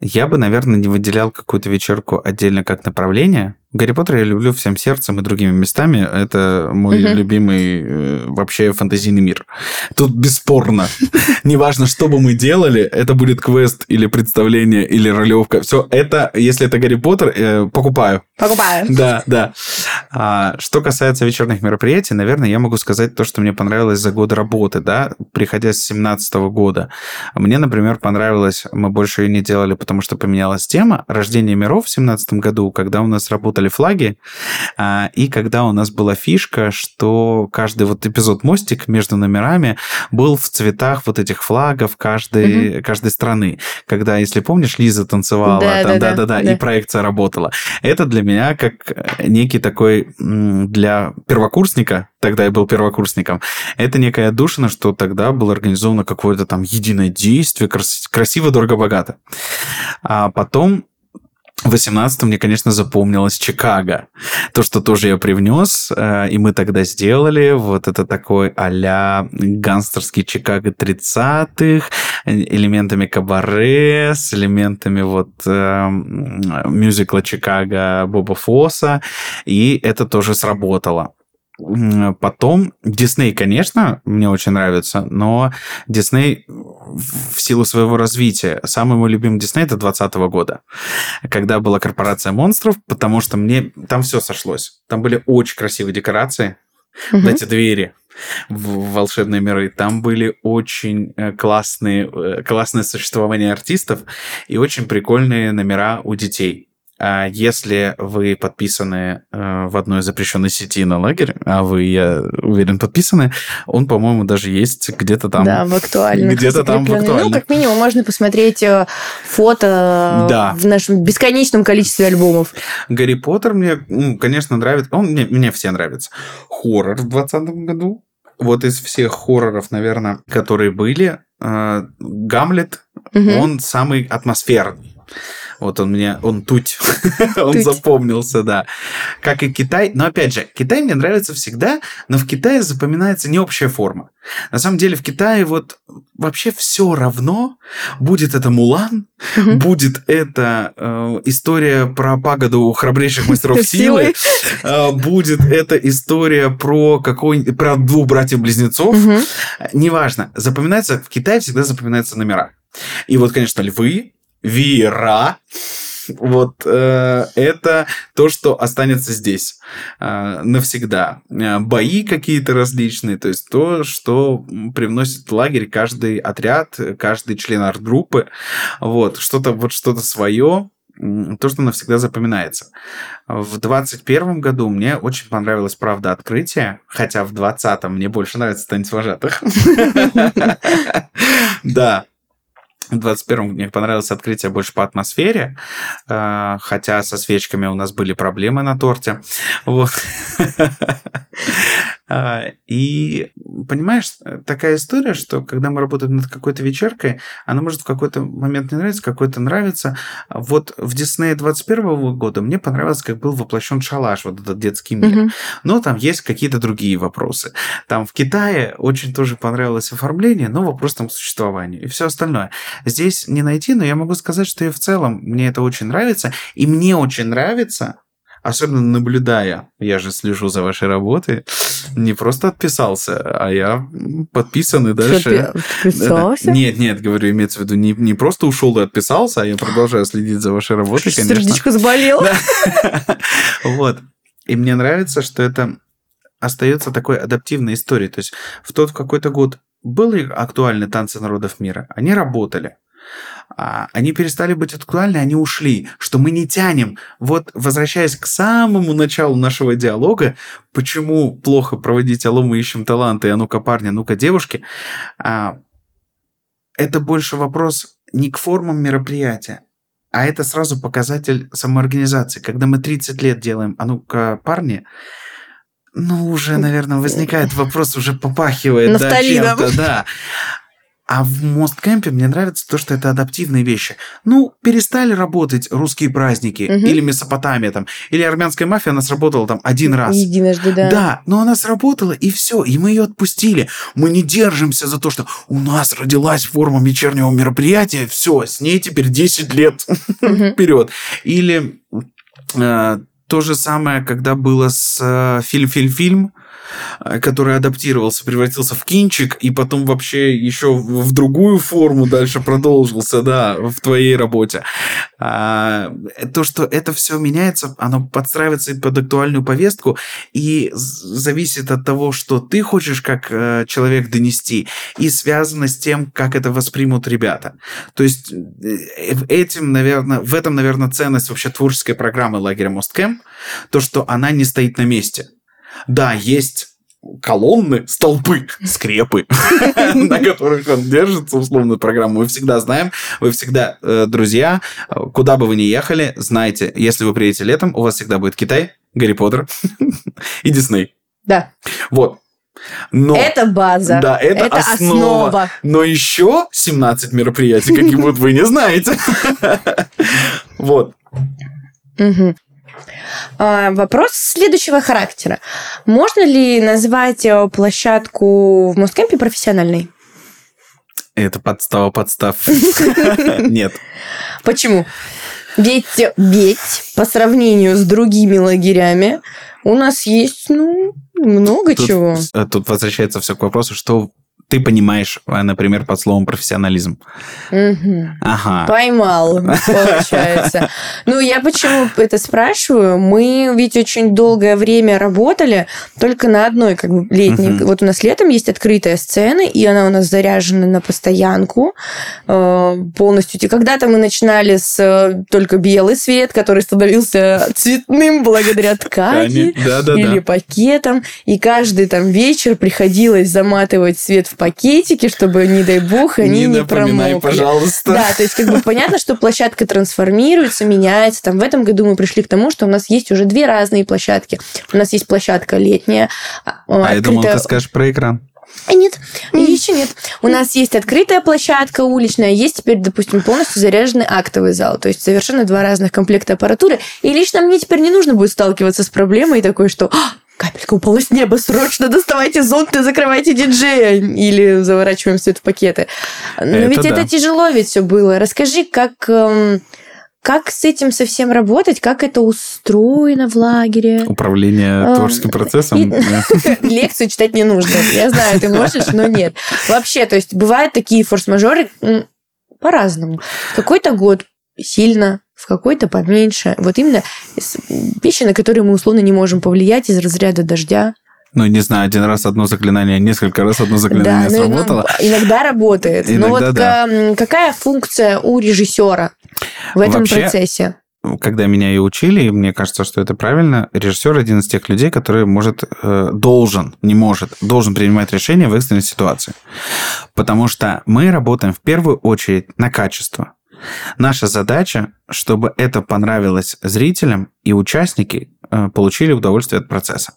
я бы, наверное, не выделял какую-то вечерку отдельно как направление, Гарри Поттер я люблю всем сердцем и другими местами. Это мой угу. любимый э, вообще фантазийный мир. Тут бесспорно. [laughs] Неважно, что бы мы делали, это будет квест или представление, или ролевка. Все это, если это Гарри Поттер, э, покупаю. Покупаю. [laughs] Да, да. А, что касается вечерних мероприятий, наверное, я могу сказать то, что мне понравилось за год работы, да, приходя с 2017 года. Мне, например, понравилось, мы больше ее не делали, потому что поменялась тема, рождение миров в 2017 году, когда у нас работа работали флаги, а, и когда у нас была фишка, что каждый вот эпизод мостик между номерами был в цветах вот этих флагов каждой, угу. каждой страны. Когда, если помнишь, Лиза танцевала, да, там, да, да, да, да, и проекция работала. Это для меня как некий такой для первокурсника, тогда я был первокурсником, это некая душина, что тогда было организовано какое-то там единое действие, красиво, дорого, богато. А потом в 18 мне, конечно, запомнилось Чикаго. То, что тоже я привнес, э, и мы тогда сделали. Вот это такой а-ля гангстерский Чикаго 30-х, элементами кабаре, с элементами вот э, мюзикла Чикаго Боба Фосса. И это тоже сработало. Потом Дисней, конечно, мне очень нравится, но Дисней в силу своего развития. Самый мой любимый Дисней это 2020 года, когда была корпорация монстров, потому что мне там все сошлось. Там были очень красивые декорации, угу. эти двери в волшебные миры. Там были очень э, классные, э, классное существование артистов и очень прикольные номера у детей. А если вы подписаны э, в одной запрещенной сети на лагерь, а вы, я уверен, подписаны, он, по-моему, даже есть где-то там. Да, в актуальных. Где-то там в актуальных. Ну, как минимум, можно посмотреть э, фото да. в нашем бесконечном количестве альбомов. Гарри Поттер мне, ну, конечно, нравится. Он мне, мне все нравится. Хоррор в 2020 году. Вот из всех хорроров, наверное, которые были, э, Гамлет, угу. он самый атмосферный. Вот он мне, он туть, [laughs] он запомнился, да. Как и Китай. Но опять же, Китай мне нравится всегда, но в Китае запоминается не общая форма. На самом деле в Китае вот вообще все равно, будет это Мулан, будет это э, история про пагоду храбрейших мастеров силы, э, будет эта история про какой про двух братьев-близнецов. Неважно, запоминается, в Китае всегда запоминаются номера. И вот, конечно, львы, веера, вот э, это то, что останется здесь э, навсегда. Э, бои какие-то различные, то есть то, что привносит в лагерь каждый отряд, каждый член арт-группы. Вот, что-то вот что-то свое, то, что навсегда запоминается. В 21 году мне очень понравилась «Правда открытия», хотя в 20-м мне больше нравится «Танец вожатых». [laughs] Да, в 21-м мне понравилось открытие больше по атмосфере, э, хотя со свечками у нас были проблемы на торте. Вот. [laughs] Э, и понимаешь, такая история, что когда мы работаем над какой-то вечеркой, она может в какой-то момент не нравиться, какой-то нравится. Вот в Диснее 21 года мне понравилось, как был воплощен шалаш, вот этот детский мир. Но там есть какие-то другие вопросы. Там в Китае очень тоже понравилось оформление, но вопрос там существования и все остальное. Здесь не найти, но я могу сказать, что и в целом мне это очень нравится. И мне очень нравится, особенно наблюдая, я же слежу за вашей работой, не просто отписался, а я подписан и дальше... Отписался? Нет, нет, говорю, имеется в виду, не, не просто ушел и отписался, а я продолжаю следить за вашей работой, конечно. Сердечко заболело. [laughs] Вот. И мне нравится, что это остается такой адаптивной историей. То есть в тот какой-то год были актуальны танцы народов мира, они работали. А, они перестали быть актуальны, они ушли, что мы не тянем. Вот, возвращаясь к самому началу нашего диалога, почему плохо проводить алло, мы ищем таланты, а ну-ка парни, а ну-ка девушки, а, это больше вопрос не к формам мероприятия, а это сразу показатель самоорганизации. Когда мы 30 лет делаем «А ну-ка, парни», ну, уже, наверное, возникает вопрос, уже попахивает да, чем-то, да. А в Мосткемпе мне нравится то, что это адаптивные вещи. Ну, перестали работать русские праздники, угу. или Месопотамия там, или армянская мафия, она сработала там один раз. Единожды, да. Да, но она сработала, и все, и мы ее отпустили. Мы не держимся за то, что у нас родилась форма вечернего мероприятия, все, с ней теперь 10 лет [laughs] вперед. Или э, то же самое, когда было с э, фильм-фильм-фильм, который адаптировался, превратился в кинчик, и потом вообще еще в другую форму дальше продолжился, да, в твоей работе. А, то, что это все меняется, оно подстраивается под актуальную повестку, и зависит от того, что ты хочешь как э, человек донести, и связано с тем, как это воспримут ребята. То есть этим, наверное, в этом, наверное, ценность вообще творческой программы лагеря Мосткэм, то, что она не стоит на месте. Да, есть колонны, столпы, скрепы, [laughs] на которых он держится, условно, программу. Мы всегда знаем, вы всегда, э, друзья, куда бы вы ни ехали, знайте, если вы приедете летом, у вас всегда будет Китай, Гарри Поттер [laughs] и Дисней. Да. Вот. Но, это база. Да, это, это основа. основа. Но еще 17 мероприятий, какие будут, вы не знаете. [laughs] Вот. Вопрос следующего характера. Можно ли назвать э, площадку в Москемпе профессиональной? Это подстава подстав. [laughs] Нет. Почему? Ведь, ведь по сравнению с другими лагерями у нас есть, ну, много тут, чего. Э, тут возвращается все к вопросу, что ты понимаешь, э, например, под словом профессионализм. Угу. Ага. Поймал, получается. Ну, я почему это спрашиваю? Мы ведь очень долгое время работали только на одной как бы летней. Угу. Вот у нас летом есть открытая сцена, и она у нас заряжена на постоянку э, полностью. И когда-то мы начинали с э, только белый свет, который становился цветным благодаря ткани или пакетам. И каждый там вечер приходилось заматывать свет в пакетики, чтобы, не дай бог, они не, не промокли. пожалуйста. Да, то есть как бы понятно, что площадка трансформируется, меняется. Там в этом году мы пришли к тому, что у нас есть уже две разные площадки. У нас есть площадка летняя. А, а я думал, ты скажешь про экран. А нет, еще нет. У нас есть открытая площадка уличная, есть теперь, допустим, полностью заряженный актовый зал. То есть совершенно два разных комплекта аппаратуры. И лично мне теперь не нужно будет сталкиваться с проблемой такой, что «А, капелька упала с неба, срочно доставайте зонт и закрывайте диджея. Или заворачиваем все это в пакеты. Но это ведь да. это тяжело ведь все было. Расскажи, как... Эм, как с этим совсем работать? Как это устроено в лагере? Управление эм, творческим процессом? [laughs] Лекцию читать не нужно. Я знаю, ты можешь, но нет. Вообще, то есть бывают такие форс-мажоры, по-разному. Какой-то год сильно, какой-то поменьше. Вот именно вещи, на которые мы условно не можем повлиять из разряда дождя. Ну, не знаю, один раз одно заклинание, несколько раз одно заклинание да, ну, сработало. Ну, иногда работает. Иногда, Но вот да. какая функция у режиссера в этом Вообще, процессе? когда меня и учили, и мне кажется, что это правильно, режиссер один из тех людей, который может, э, должен, не может, должен принимать решения в экстренной ситуации. Потому что мы работаем в первую очередь на качество. Наша задача, чтобы это понравилось зрителям и участники Э, получили удовольствие от процесса.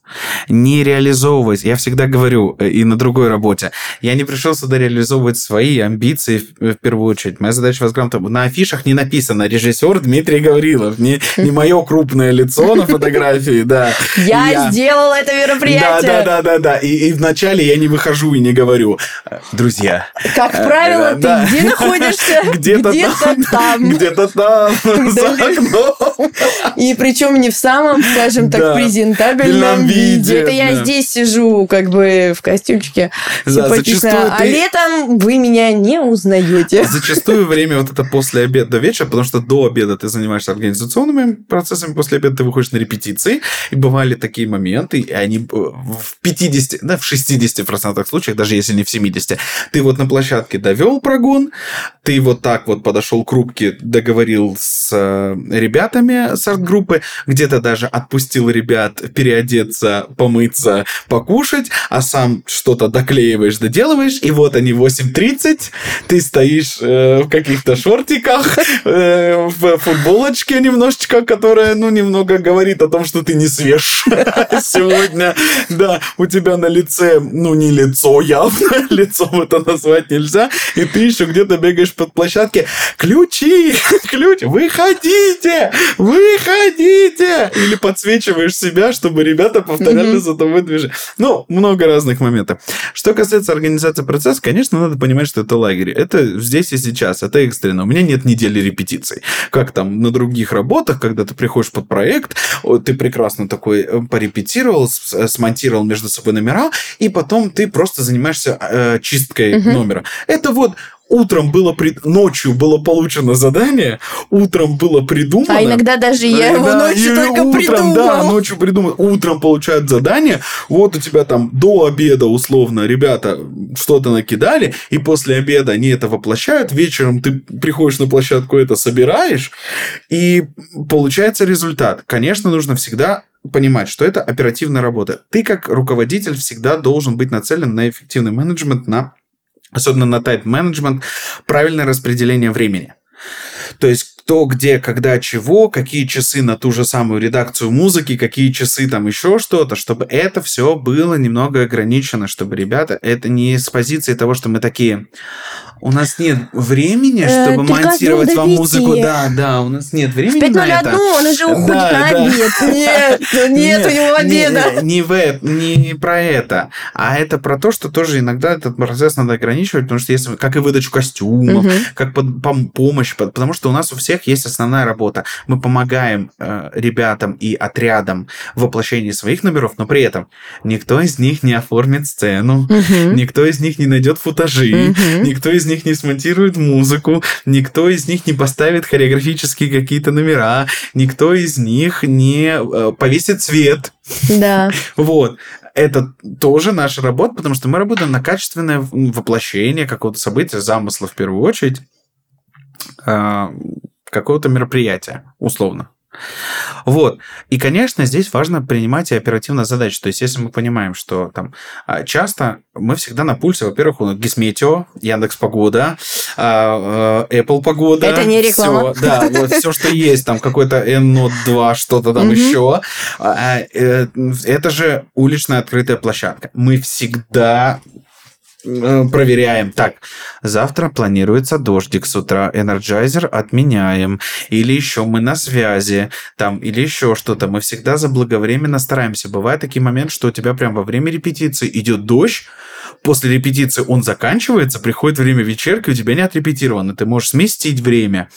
Не реализовывать, я всегда говорю э, и на другой работе, я не пришел сюда реализовывать свои амбиции в, в первую очередь. Моя задача вас грамотно. На афишах не написано режиссер Дмитрий Гаврилов, не, не мое крупное лицо на фотографии, да. Я, сделал это мероприятие. Да, да, да, да, да. И, и вначале я не выхожу и не говорю, друзья. Как правило, ты где находишься? [laughs] Где-то там. Где-то там, [laughs] за окном. И причем не в самом скажем так, презентабельном виде. Это я здесь сижу, как бы в костюмчике. Зачастую а летом вы меня не узнаете. [laughs] Зачастую время вот это после обеда до вечера, потому что до обеда ты занимаешься организационными процессами, после обеда ты выходишь на репетиции, и бывали такие моменты, и они э, в 50, да, в 60% случаев, даже если не в 70, ты вот на площадке довел прогон, ты вот так вот подошел к рубке, договорил с э, ребятами с арт-группы, где-то даже от отпустил ребят переодеться, помыться, покушать, а сам что-то доклеиваешь, доделываешь, и вот они 8.30, ты стоишь э, в каких-то шортиках, э, в футболочке немножечко, которая, ну, немного говорит о том, что ты не свеж [laughs] сегодня. Да, у тебя на лице, ну, не лицо явно, [laughs] лицом это назвать нельзя, и ты еще где-то бегаешь под площадке. Ключи! [laughs] Ключ! Выходите! Выходите! Или под подсвечиваешь себя, чтобы ребята повторяли за тобой движение. Ну, много разных моментов. Что касается организации процесса, конечно, надо понимать, что это лагерь. Это здесь и сейчас, это экстренно. У меня нет недели репетиций. Как там на других работах, когда ты приходишь под проект, ты прекрасно такой э, порепетировал, э, смонтировал между собой номера, и потом ты просто занимаешься э, чисткой номера. Это вот утром было при... ночью было получено задание, утром было придумано. А иногда даже я его да, ночью только утром, придумал. Да, ночью придумал. Утром получают задание, вот у тебя там до обеда условно ребята что-то накидали, и после обеда они это воплощают, вечером ты приходишь на площадку, это собираешь, и получается результат. Конечно, нужно всегда понимать, что это оперативная работа. Ты как руководитель всегда должен быть нацелен на эффективный менеджмент, на особенно на тайм-менеджмент, правильное распределение времени. То есть кто, где, когда, чего, какие часы на ту же самую редакцию музыки, какие часы там еще что-то, чтобы это все было немного ограничено, чтобы, ребята, это не с позиции того, что мы такие, у нас нет времени, э, чтобы э, монтировать вам музыку. Да, да, у нас нет времени в на это. он уже уходит да, на да. обед. [laughs] Нет, нет, у него обеда. Не, не, в, не про это, а это про то, что тоже иногда этот процесс надо ограничивать, потому что если, как и выдачу костюмов, угу. как под, помощь, потому что у нас у всех есть основная работа. Мы помогаем э, ребятам и отрядам в воплощении своих номеров, но при этом никто из них не оформит сцену, угу. никто из них не найдет футажи, угу. никто из них не смонтирует музыку, никто из них не поставит хореографические какие-то номера, никто из них не э, повесит цвет. Да. [laughs] Вот это тоже наша работа, потому что мы работаем на качественное воплощение какого-то события, замысла в первую очередь, а, какого-то мероприятия, условно. Вот. И, конечно, здесь важно принимать и оперативно задачи. То есть, если мы понимаем, что там а, часто мы всегда на пульсе, во-первых, у Гисметео, Яндекс Погода, а, а, Apple Погода. Это не реклама. Все, да, вот все, что есть, там какой-то N-Note 2, что-то там еще. Э, это же уличная открытая площадка. Мы всегда проверяем. Так, завтра планируется дождик с утра, Energizer отменяем. Или еще мы на связи, там, или еще что-то. Мы всегда заблаговременно стараемся. Бывает такие моменты, что у тебя прям во время репетиции идет дождь, после репетиции он заканчивается, приходит время вечерки, у тебя не отрепетировано, ты можешь сместить время.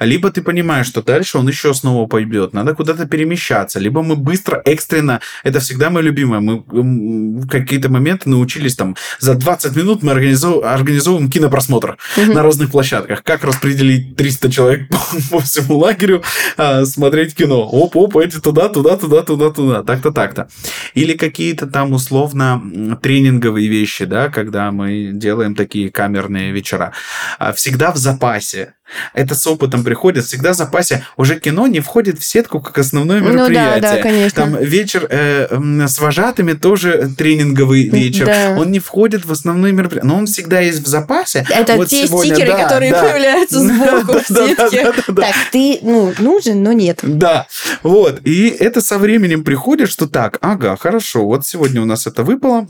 Либо ты понимаешь, что дальше он еще снова пойдет, надо куда-то перемещаться. Либо мы быстро, экстренно, это всегда мое любимое, мы в какие-то моменты научились там за 20 20 минут мы организов... организовываем кинопросмотр Мгм. на разных площадках. Как распределить 300 человек [laughs] по, по всему лагерю а, смотреть кино. Оп-оп, эти туда, туда, туда, туда, туда. Так-то, так-то. Или какие-то там условно тренинговые вещи, да, когда мы делаем такие камерные вечера. А, Всегда в запасе. Это с опытом приходит. Всегда в запасе. Уже кино не входит в сетку как основное Ну да, мероприятие. да, конечно. Там вечер э, с вожатыми тоже тренинговый [laughs] вечер. Да. Он не входит в основные мероприятия. Но он всегда есть в запасе. Это Вот те сегодня, стикеры, да, которые да. появляются [laughs] сбоку в Да, да, сетке. да, да, да. Так, ты, ну, нужен, но нет. Да, вот. И это со временем приходит, что так, ага, хорошо, вот сегодня у нас это выпало,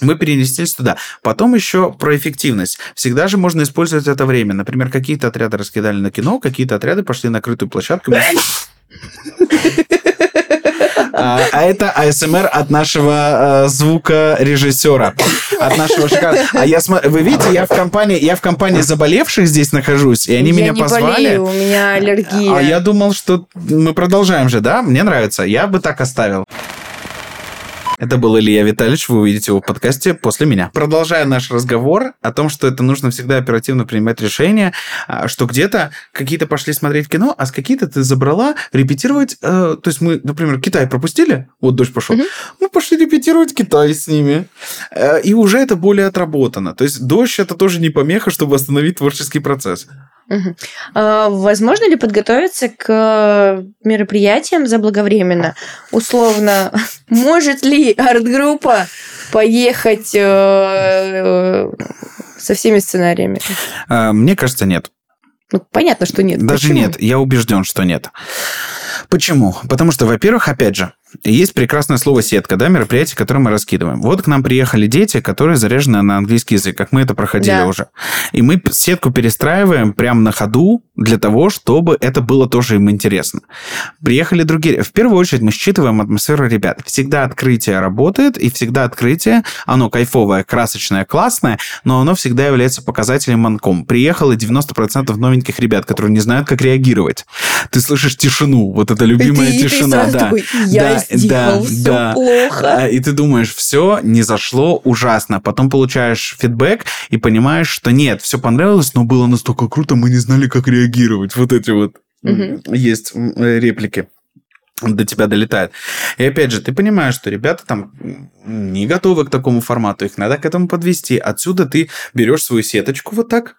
мы перенеслись туда. Потом еще про эффективность. Всегда же можно использовать это время. Например, какие-то отряды раскидали на кино, какие-то отряды пошли на крытую площадку. А, а это АСМР от нашего э, звукорежиссера, от нашего шикарного. А я смотрю, вы видите, я в компании, я в компании заболевших здесь нахожусь, и они я меня не позвали. болею, у меня аллергия. А я думал, что мы продолжаем же, да? Мне нравится. Я бы так оставил. Это был Илья Витальевич, вы увидите его в подкасте после меня. Продолжая наш разговор о том, что это нужно всегда оперативно принимать решения, а, что где-то какие-то пошли смотреть кино, а с какие-то ты забрала репетировать. э, то есть мы, например, Китай пропустили, вот дождь пошел, Мгм. мы пошли репетировать Китай с ними. Э, и уже это более отработано. То есть дождь это тоже не помеха, чтобы остановить творческий процесс. Мгм. А, Возможно ли подготовиться к мероприятиям заблаговременно? Условно, [laughs] может ли арт-группа поехать э, со всеми сценариями? Э, мне кажется, нет. Ну, понятно, что нет. Даже Почему? нет, я убежден, что нет. Почему? Потому что, во-первых, опять же, есть прекрасное слово сетка, да, мероприятие, которое мы раскидываем. Вот к нам приехали дети, которые заряжены на английский язык, как мы это проходили Да. уже. И мы сетку перестраиваем прямо на ходу для того, чтобы это было тоже им интересно. Приехали другие. В первую очередь мы считываем атмосферу ребят. Всегда открытие работает, и всегда открытие, оно кайфовое, красочное, классное, но оно всегда является показателем манком. Приехало 90% новеньких ребят, которые не знают, как реагировать. Ты слышишь тишину, вот эта любимая И ты- и ты тишина, да. такой, я Да, сделал да, все да. плохо. А, И ты думаешь, все не зашло ужасно. Потом получаешь фидбэк и понимаешь, что нет, все понравилось, но было настолько круто, мы не знали, как реагировать. Вот эти вот м, есть э, реплики до тебя долетает. И опять же, ты понимаешь, что ребята там не готовы к такому формату, их надо к этому подвести. Отсюда ты берешь свою сеточку вот так,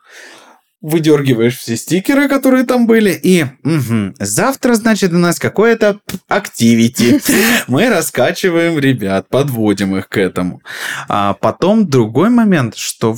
выдергиваешь все стикеры, которые там были, и мгм, завтра, значит, у нас какое-то активити. [laughs] Мы раскачиваем ребят, подводим их к этому. А потом другой момент, что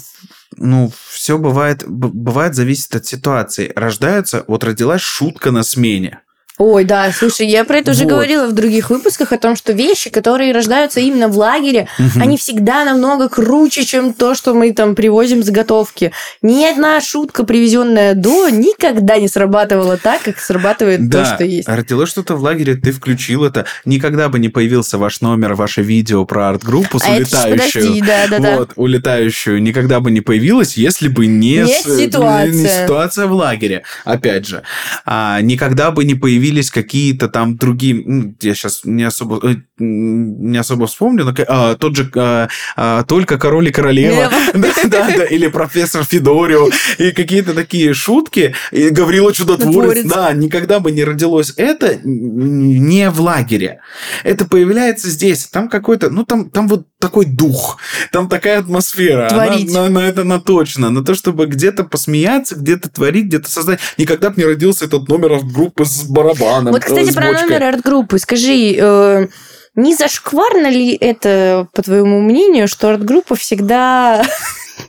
ну, все бывает, бывает зависит от ситуации. Рождается, вот родилась шутка на смене. Ой, да, слушай, я про это уже Вот. говорила в других выпусках о том, что вещи, которые рождаются именно в лагере, Мгм. они всегда намного круче, чем то, что мы там привозим с готовки. Ни одна шутка, привезенная до, никогда не срабатывала так, как срабатывает Да, то, что есть. родилось что-то в лагере, ты включил это. Никогда бы не появился ваш номер, ваше видео про арт-группу с А улетающую. подожди, да, да, да. Вот, улетающую. Никогда бы не появилась, если бы не, Не с- ситуация. не ситуация в лагере. Опять же. А, никогда бы не появились какие-то там другие... Я сейчас не особо, э, не особо вспомню, но а, тот же а, а, «Только король и королева». [laughs] Да, да, да, или профессор Федорио. И какие-то такие шутки. И Гаврила Чудотворец. Да, никогда бы не родилось это не в лагере. Это появляется здесь. Там какой-то, ну там, там вот такой дух, там такая атмосфера. Она Творить. на, на это на точно. На то, чтобы где-то посмеяться, где-то творить, где-то создать. Никогда бы не родился этот номер от группы с барабаном. Вот, кстати, э, с про номер арт-группы. Скажи, э, не зашкварно ли это, по твоему мнению, что арт-группа всегда,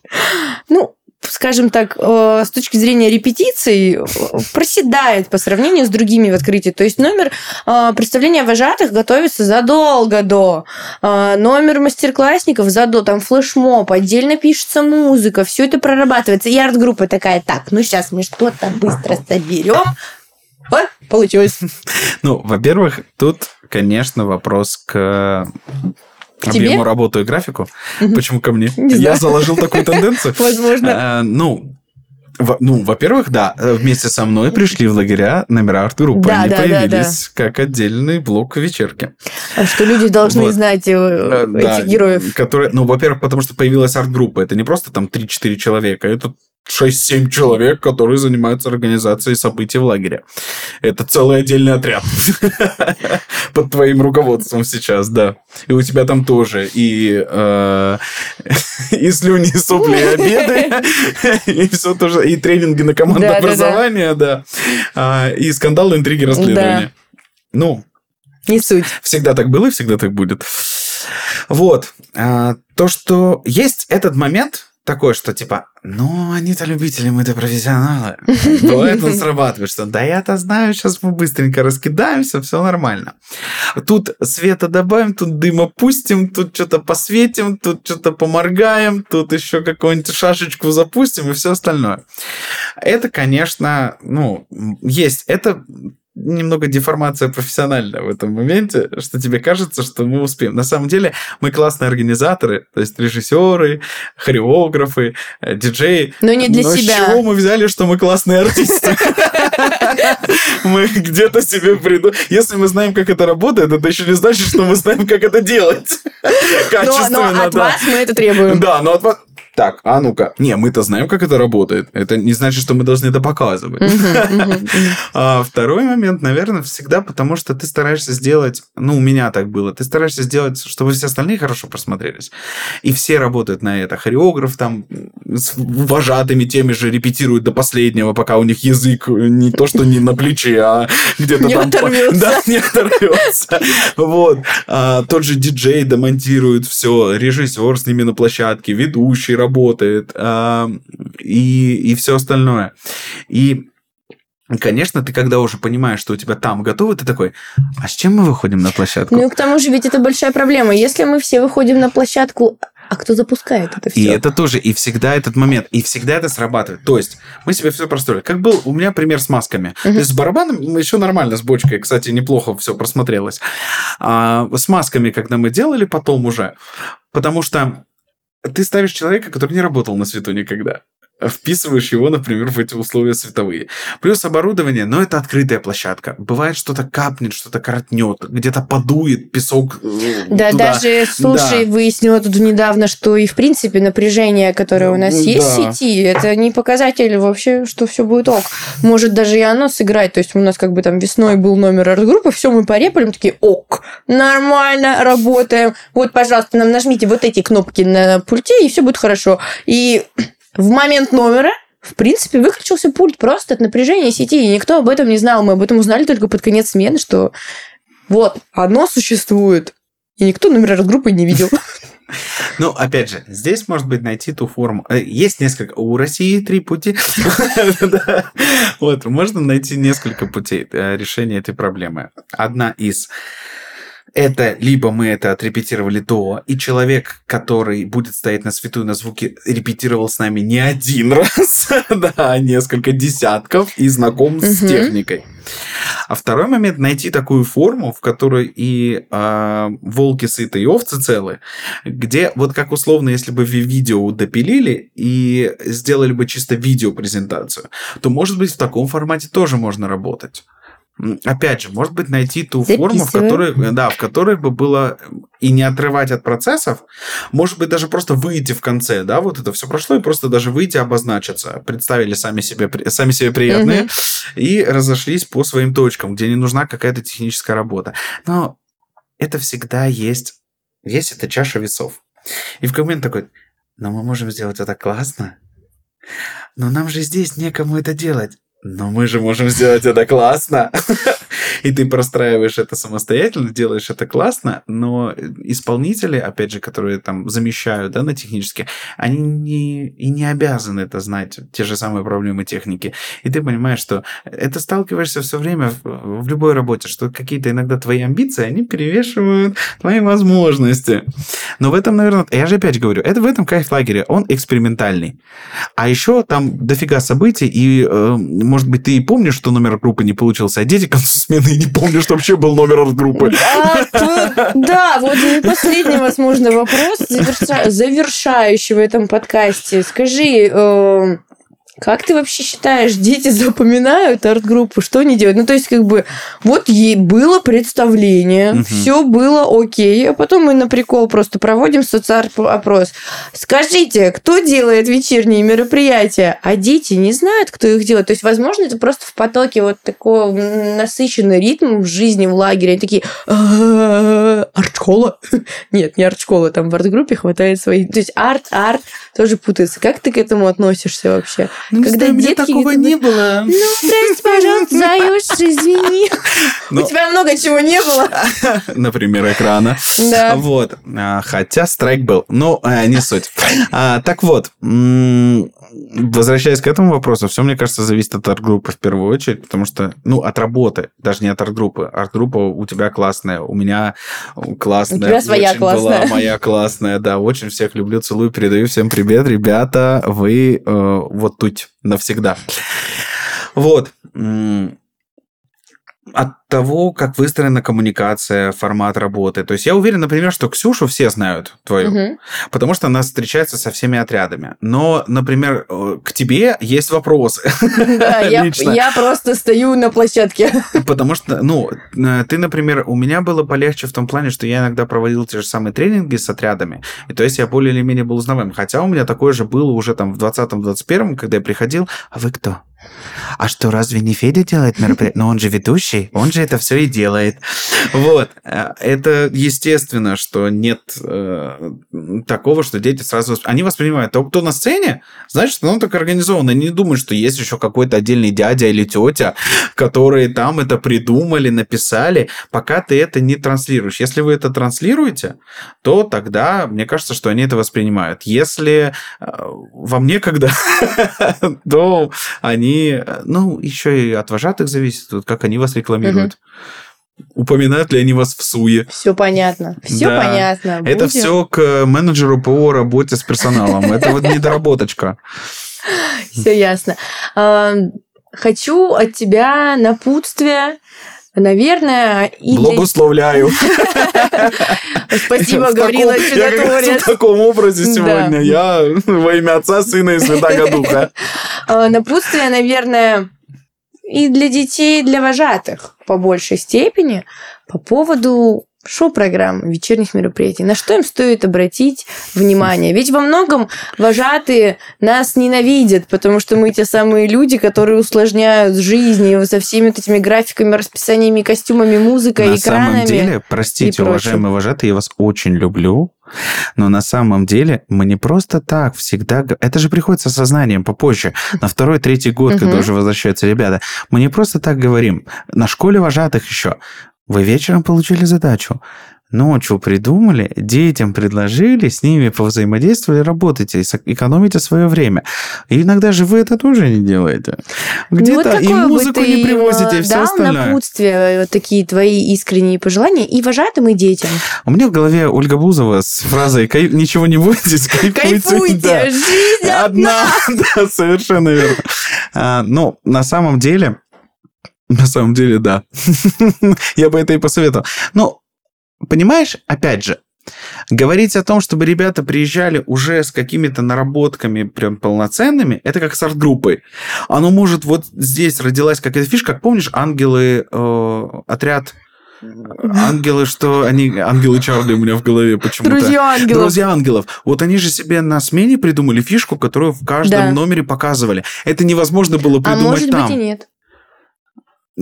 [laughs] ну, скажем так, э, с точки зрения репетиций, проседает по сравнению с другими в открытии. То есть номер представления вожатых готовится задолго до. Номер мастер-классников задолго, там флешмоб, отдельно пишется музыка, все это прорабатывается. И арт-группа такая, так, ну сейчас мы что-то быстро соберем. Вот, получилось. [laughs] Ну, во-первых, тут, конечно, вопрос к объему работы и графику. Почему ко мне? Не Я знаю. заложил такую тенденцию. [laughs] Возможно. Э, Ну, ну, во-первых, да, вместе со мной пришли в лагеря номера арт-группы. Да, Они да, да, появились как отдельный блок вечерки. А что люди должны Вот. знать э, Э, этих да, героев? Которые, ну, во-первых, потому что появилась арт-группа. Это не просто там 3-4 человека, это 6-7 человек, которые занимаются организацией событий в лагере. Это целый отдельный отряд [laughs] под твоим руководством сейчас, да. И у тебя там тоже и, э, [laughs] и слюни, и сопли, и обеды, [laughs] и все тоже, и тренинги на командообразование, да, А, и скандалы, интриги, расследования. Ну, Не суть. Всегда так было и всегда так будет. Вот. А, То, что есть этот момент такой, что типа, ну, они-то любители, мы-то профессионалы. Бывает, он [laughs] срабатывает, что да я-то знаю, сейчас мы быстренько раскидаемся, все нормально. Тут света добавим, тут дыма пустим, тут что-то посветим, тут что-то поморгаем, тут еще какую-нибудь шашечку запустим и все остальное. Это, конечно, ну, есть. Это немного деформация профессиональная в этом моменте, что тебе кажется, что мы успеем. На самом деле мы классные организаторы, то есть режиссеры, хореографы, э, диджеи. Но не для Но себя. с чего мы взяли, что мы классные артисты? [laughs] Мы где-то себе приду. Если мы знаем, как это работает, это еще не значит, что мы знаем, как это делать. Но, Качественно, но от да. вас мы это требуем. Да, но от вас... Так, а ну-ка. Не, мы-то знаем, как это работает. Это не значит, что мы должны это показывать. [laughs] А второй момент, наверное, всегда потому, что ты стараешься сделать, ну, у меня так было, ты стараешься сделать, чтобы все остальные хорошо просмотрелись. И все работают на это. Хореограф там с вожатыми теми же репетирует до последнего, пока у них язык не то, что не на плече, а где-то Не там... оторвётся. [laughs] Да, не оторвется. Вот. А, тот же диджей домонтирует все, режиссер с ними на площадке, ведущий работает а, и, и все остальное. И Конечно, ты когда уже понимаешь, что у тебя там готово, ты такой, а с чем мы выходим на площадку? Ну и к тому же ведь это большая проблема. Если мы все выходим на площадку, а кто запускает это И все? это тоже, и всегда этот момент, и всегда это срабатывает. То есть, мы себе все простроили. Как был у меня пример с масками. То есть, с барабаном еще нормально, с бочкой, кстати, неплохо все просмотрелось. А с масками, когда мы делали потом уже, потому что ты ставишь человека, который не работал на свету никогда. Вписываешь его, например, в эти условия световые. Плюс оборудование, но это открытая площадка. Бывает, что-то капнет, что-то коротнет, где-то подует песок. э, Да, туда. даже, слушай, выяснила тут недавно, что и в принципе напряжение, которое у нас Ну, есть да. в сети, это не показатель вообще, что все будет ок. Может даже и оно сыграть. То есть у нас как бы там весной был номер арт-группы, все мы порепали, такие, ок, нормально, работаем. Вот, пожалуйста, нам нажмите вот эти кнопки на пульте, и все будет хорошо. И в момент номера в принципе, выключился пульт просто от напряжения сети, и никто об этом не знал. Мы об этом узнали только под конец смены, что вот, оно существует. И никто номер группы не видел. [laughs] Ну, опять же, здесь может быть найти ту форму. Э, Есть несколько. У России три пути. [laughs] Вот, можно найти несколько путей э, решения этой проблемы. Одна из это либо мы это отрепетировали до, и человек, который будет стоять на свету и на звуке, репетировал с нами не один [laughs] раз, да, а несколько десятков и знаком с техникой. А второй момент найти такую форму, в которой и а, волки сыты, и овцы целы, где вот как условно, если бы ви- видео допилили и сделали бы чисто видеопрезентацию, то, может быть, в таком формате тоже можно работать. Опять же, может быть, найти ту форму, в Записываю. которой, да, в которой бы было и не отрывать от процессов, может быть, даже просто выйти в конце, да, вот это все прошло, и просто даже выйти, обозначиться, представили сами себе, сами себе приятные, Мгм. и разошлись по своим точкам, где не нужна какая-то техническая работа. Но это всегда есть, есть эта чаша весов. И в какой момент такой, но мы можем сделать это классно, но нам же здесь некому это делать. Но мы же можем сделать это классно. [laughs] [laughs] И ты простраиваешь это самостоятельно, делаешь это классно, но исполнители, опять же, которые там замещают да, на технически, они не, и не обязаны это знать, те же самые проблемы техники. И ты понимаешь, что это сталкиваешься все время в, в любой работе, что какие-то иногда твои амбиции, они перевешивают твои возможности. Но в этом, наверное, я же опять говорю, это в этом кайф лагеря, он экспериментальный. А еще там дофига событий, и, э, может быть, ты и помнишь, что номер группы не получился, а дети к концу смены не помнят, что вообще был номер группы. А, Да, вот и последний, возможно, вопрос, заверша- завершающий в этом подкасте. Скажи, э, Как ты вообще считаешь, дети запоминают арт-группу? Что они делают? Ну, то есть, как бы, вот ей было представление, угу. все было окей, а потом мы на прикол просто проводим соцопрос. Скажите, кто делает вечерние мероприятия? А дети не знают, кто их делает. То есть, возможно, это просто в потоке вот такой насыщенный ритм в жизни в лагере. Они такие, арт-школа? Нет, не арт-школа, там в арт-группе хватает своих. То есть, арт, арт тоже путается. Как ты к этому относишься вообще? Ну, Когда знаю, детки... такого не было. Ну, прости, пожалуйста, Заюш, извини. У тебя много чего не было. [laughs] Например, экрана. Да. Вот. А, хотя страйк был. Но э, не суть. А, так вот, возвращаясь к этому вопросу, все, мне кажется, зависит от арт-группы в первую очередь, потому что, ну, от работы, даже не от арт-группы. Арт-группа у тебя классная, у меня классная. У тебя своя классная. Была моя классная, да. Очень всех люблю, целую, передаю всем привет, ребята. Вы э, вот тут навсегда. Вот от того, как выстроена коммуникация, формат работы. То есть я уверен, например, что Ксюшу все знают твою, угу. потому что она встречается со всеми отрядами. Но, например, э, к тебе есть вопросы. Да, [laughs] я, я просто стою на площадке. Потому что, ну, э, ты, например, у меня было полегче в том плане, что я иногда проводил те же самые тренинги с отрядами, и то есть я более или менее был узнаваем. Хотя у меня такое же было уже там в 20-21, когда я приходил, а вы кто? А что, разве не Федя делает мероприятие? Но он же ведущий, он же это все и делает. Вот. Это естественно, что нет э, такого, что дети сразу... Они воспринимают, то, кто на сцене, значит, он так организован. Они не думают, что есть еще какой-то отдельный дядя или тетя, которые там это придумали, написали, пока ты это не транслируешь. Если вы это транслируете, то тогда, мне кажется, что они это воспринимают. Если э, вам некогда, [laughs] то они они, ну, еще и от вожатых зависит, как они вас рекламируют. Угу. Упоминают ли они вас в суе? Все понятно. Все да. понятно. Будем... Это все к менеджеру по работе с персоналом. Это вот недоработочка. [laughs] Все ясно. Хочу от тебя напутствие Наверное, и Благословляю. [laughs] Спасибо, Гаврила Чудотворец. В таком образе сегодня. Я во имя Отца, Сына и Святаго Духа. [laughs] А, напутствие, наверное, и для детей, и для вожатых по большей степени по поводу шоу-программ, вечерних мероприятий. На что им стоит обратить внимание? Ведь во многом вожатые нас ненавидят, потому что мы те самые люди, которые усложняют жизнь со всеми вот этими графиками, расписаниями, костюмами, музыкой, на экранами. На самом деле, простите, уважаемые вожатые, я вас очень люблю, но на самом деле мы не просто так всегда... Это же приходит с осознанием попозже, на второй, третий год, когда уже возвращаются ребята. Мы не просто так говорим. На школе вожатых еще. Вы вечером получили задачу. Ночью придумали, детям предложили, с ними повзаимодействовали, работайте, экономите свое время. И иногда же вы это тоже не делаете. Ну, Где-то вот и музыку не привозите, и все дал остальное. напутствие, э, вот такие твои искренние пожелания и вожатым, и детям. У меня в голове Ольга Бузова с фразой «Ничего не бойтесь, кайфуйте». Кайфуйте, да. жизнь одна. [laughs] да, совершенно верно. А, но на самом деле на самом деле, да. [laughs] Я бы это и посоветовал. Но, понимаешь, опять же, Говорить о том, чтобы ребята приезжали уже с какими-то наработками прям полноценными, это как с арт-группой. Оно может вот здесь родилась какая-то фишка, как помнишь, ангелы, э, отряд Ангелы, что они... Ангелы Чарли у меня в голове почему-то. Друзья ангелов. Друзья ангелов. Вот они же себе на смене придумали фишку, которую в каждом да. номере показывали. Это невозможно было придумать там. А может там. быть и нет.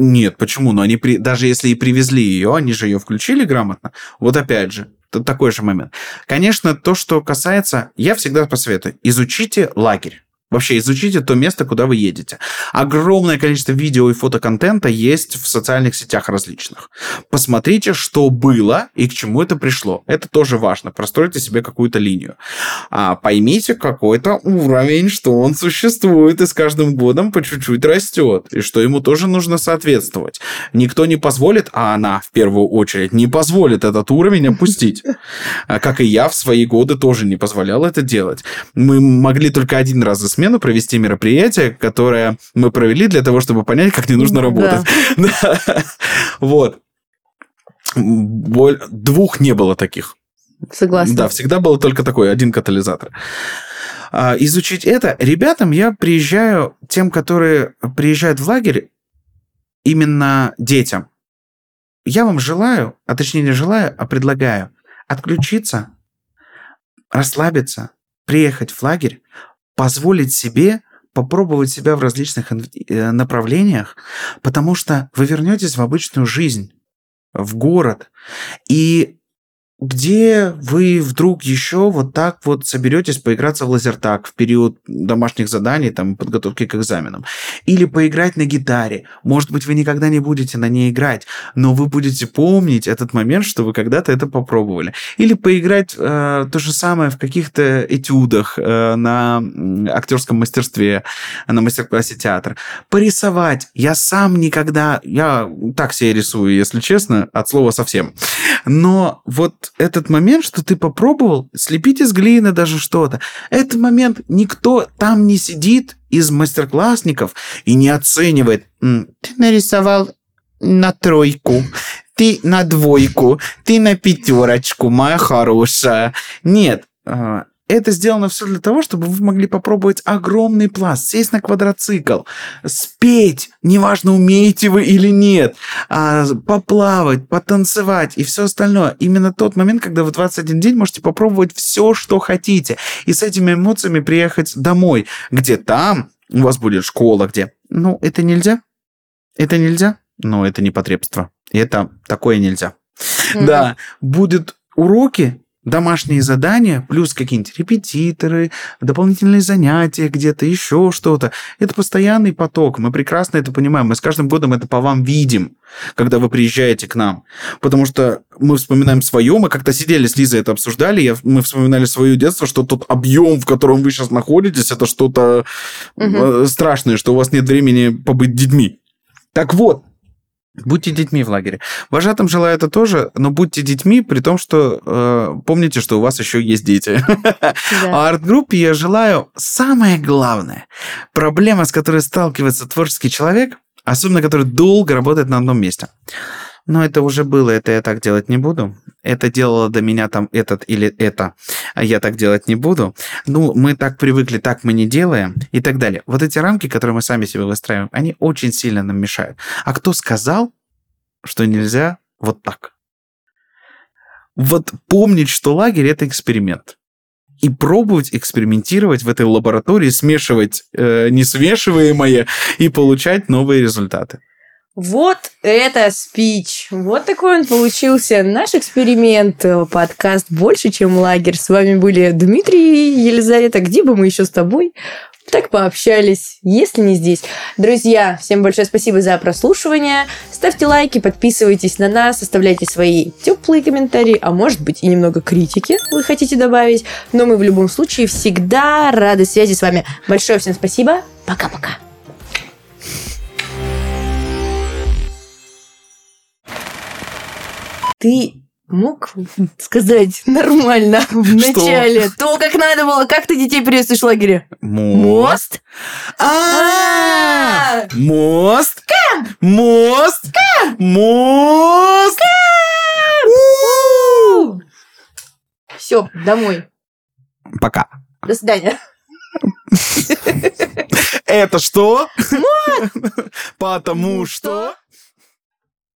Нет, почему? Но они при... даже если и привезли ее, они же ее включили грамотно. Вот опять же, такой же момент. Конечно, то, что касается, я всегда посоветую, изучите лагерь. Вообще изучите то место, куда вы едете. Огромное количество видео и фотоконтента есть в социальных сетях различных. Посмотрите, что было и к чему это пришло. Это тоже важно. Простройте себе какую-то линию. А поймите какой-то уровень, что он существует и с каждым годом по чуть-чуть растет. И что ему тоже нужно соответствовать. Никто не позволит, а она в первую очередь не позволит этот уровень опустить. А как и я в свои годы тоже не позволял это делать. Мы могли только один раз смену провести мероприятие, которое мы провели для того, чтобы понять, как не нужно работать. [laughs] Вот. Двух не было таких. Согласна. Да, всегда был только такой один катализатор. а, изучить это. Ребятам я приезжаю, тем, которые приезжают в лагерь, именно детям. Я вам желаю, а точнее не желаю, а предлагаю отключиться, расслабиться, приехать в лагерь, позволить себе попробовать себя в различных э, направлениях, потому что вы вернетесь в обычную жизнь, в город, и где вы вдруг еще вот так вот соберетесь поиграться в лазертаг в период домашних заданий, там, подготовки к экзаменам. Или поиграть на гитаре. Может быть, вы никогда не будете на ней играть, но вы будете помнить этот момент, что вы когда-то это попробовали. Или поиграть э, то же самое в каких-то этюдах э, на актерском мастерстве, на мастер-классе театра. Порисовать. Я сам никогда... Я так себе рисую, если честно, от слова совсем. Но вот этот момент, что ты попробовал слепить из глины даже что-то, этот момент никто там не сидит из мастер-классников и не оценивает. Ты нарисовал на тройку, ты на двойку, ты на пятерочку, моя хорошая. Нет, а, это сделано все для того, чтобы вы могли попробовать огромный пласт, сесть на квадроцикл, спеть, неважно, умеете вы или нет, а, поплавать, потанцевать и все остальное. Именно тот момент, когда вы 21 день можете попробовать все, что хотите, и с этими эмоциями приехать домой, где там у вас будет школа, где... Ну, это нельзя. Это нельзя. Но это не потребство. Это такое нельзя. Mm-hmm. Да, будут уроки, домашние задания, плюс какие-нибудь репетиторы, дополнительные занятия где-то, еще что-то. Это постоянный поток. Мы прекрасно это понимаем. Мы с каждым годом это по вам видим, когда вы приезжаете к нам. Потому что мы вспоминаем свое. Мы как-то сидели с Лизой, это обсуждали. Я, мы вспоминали свое детство, что тот объем, в котором вы сейчас находитесь, это что-то угу. страшное, что у вас нет времени побыть детьми. Так вот, Будьте детьми в лагере. Вожатым желаю это тоже, но будьте детьми, при том, что э, помните, что у вас еще есть дети. Да. А арт-группе я желаю самое главное. Проблема, с которой сталкивается творческий человек, особенно который долго работает на одном месте. Но это уже было, это я так делать не буду. Это делало до меня там этот или это, а я так делать не буду. Ну, мы так привыкли, так мы не делаем и так далее. Вот эти рамки, которые мы сами себе выстраиваем, они очень сильно нам мешают. А кто сказал, что нельзя вот так? Вот помнить, что лагерь это эксперимент и пробовать экспериментировать в этой лаборатории, смешивать э, несмешиваемое и получать новые результаты. Вот это спич. Вот такой он получился. Наш эксперимент, э, подкаст «Больше, чем лагерь». С вами были Дмитрий и Елизавета. Где бы мы еще с тобой так пообщались, если не здесь. Друзья, всем большое спасибо за прослушивание. Ставьте лайки, подписывайтесь на нас, оставляйте свои теплые комментарии, а может быть и немного критики вы хотите добавить. Но мы в любом случае всегда рады связи с вами. Большое всем спасибо. Пока-пока. Ты мог сказать нормально в начале то, как надо было, как ты детей приветствуешь в лагере? Мост. А, мост. Мост. Мост. Все, домой. Пока. До свидания. Это что? Потому что...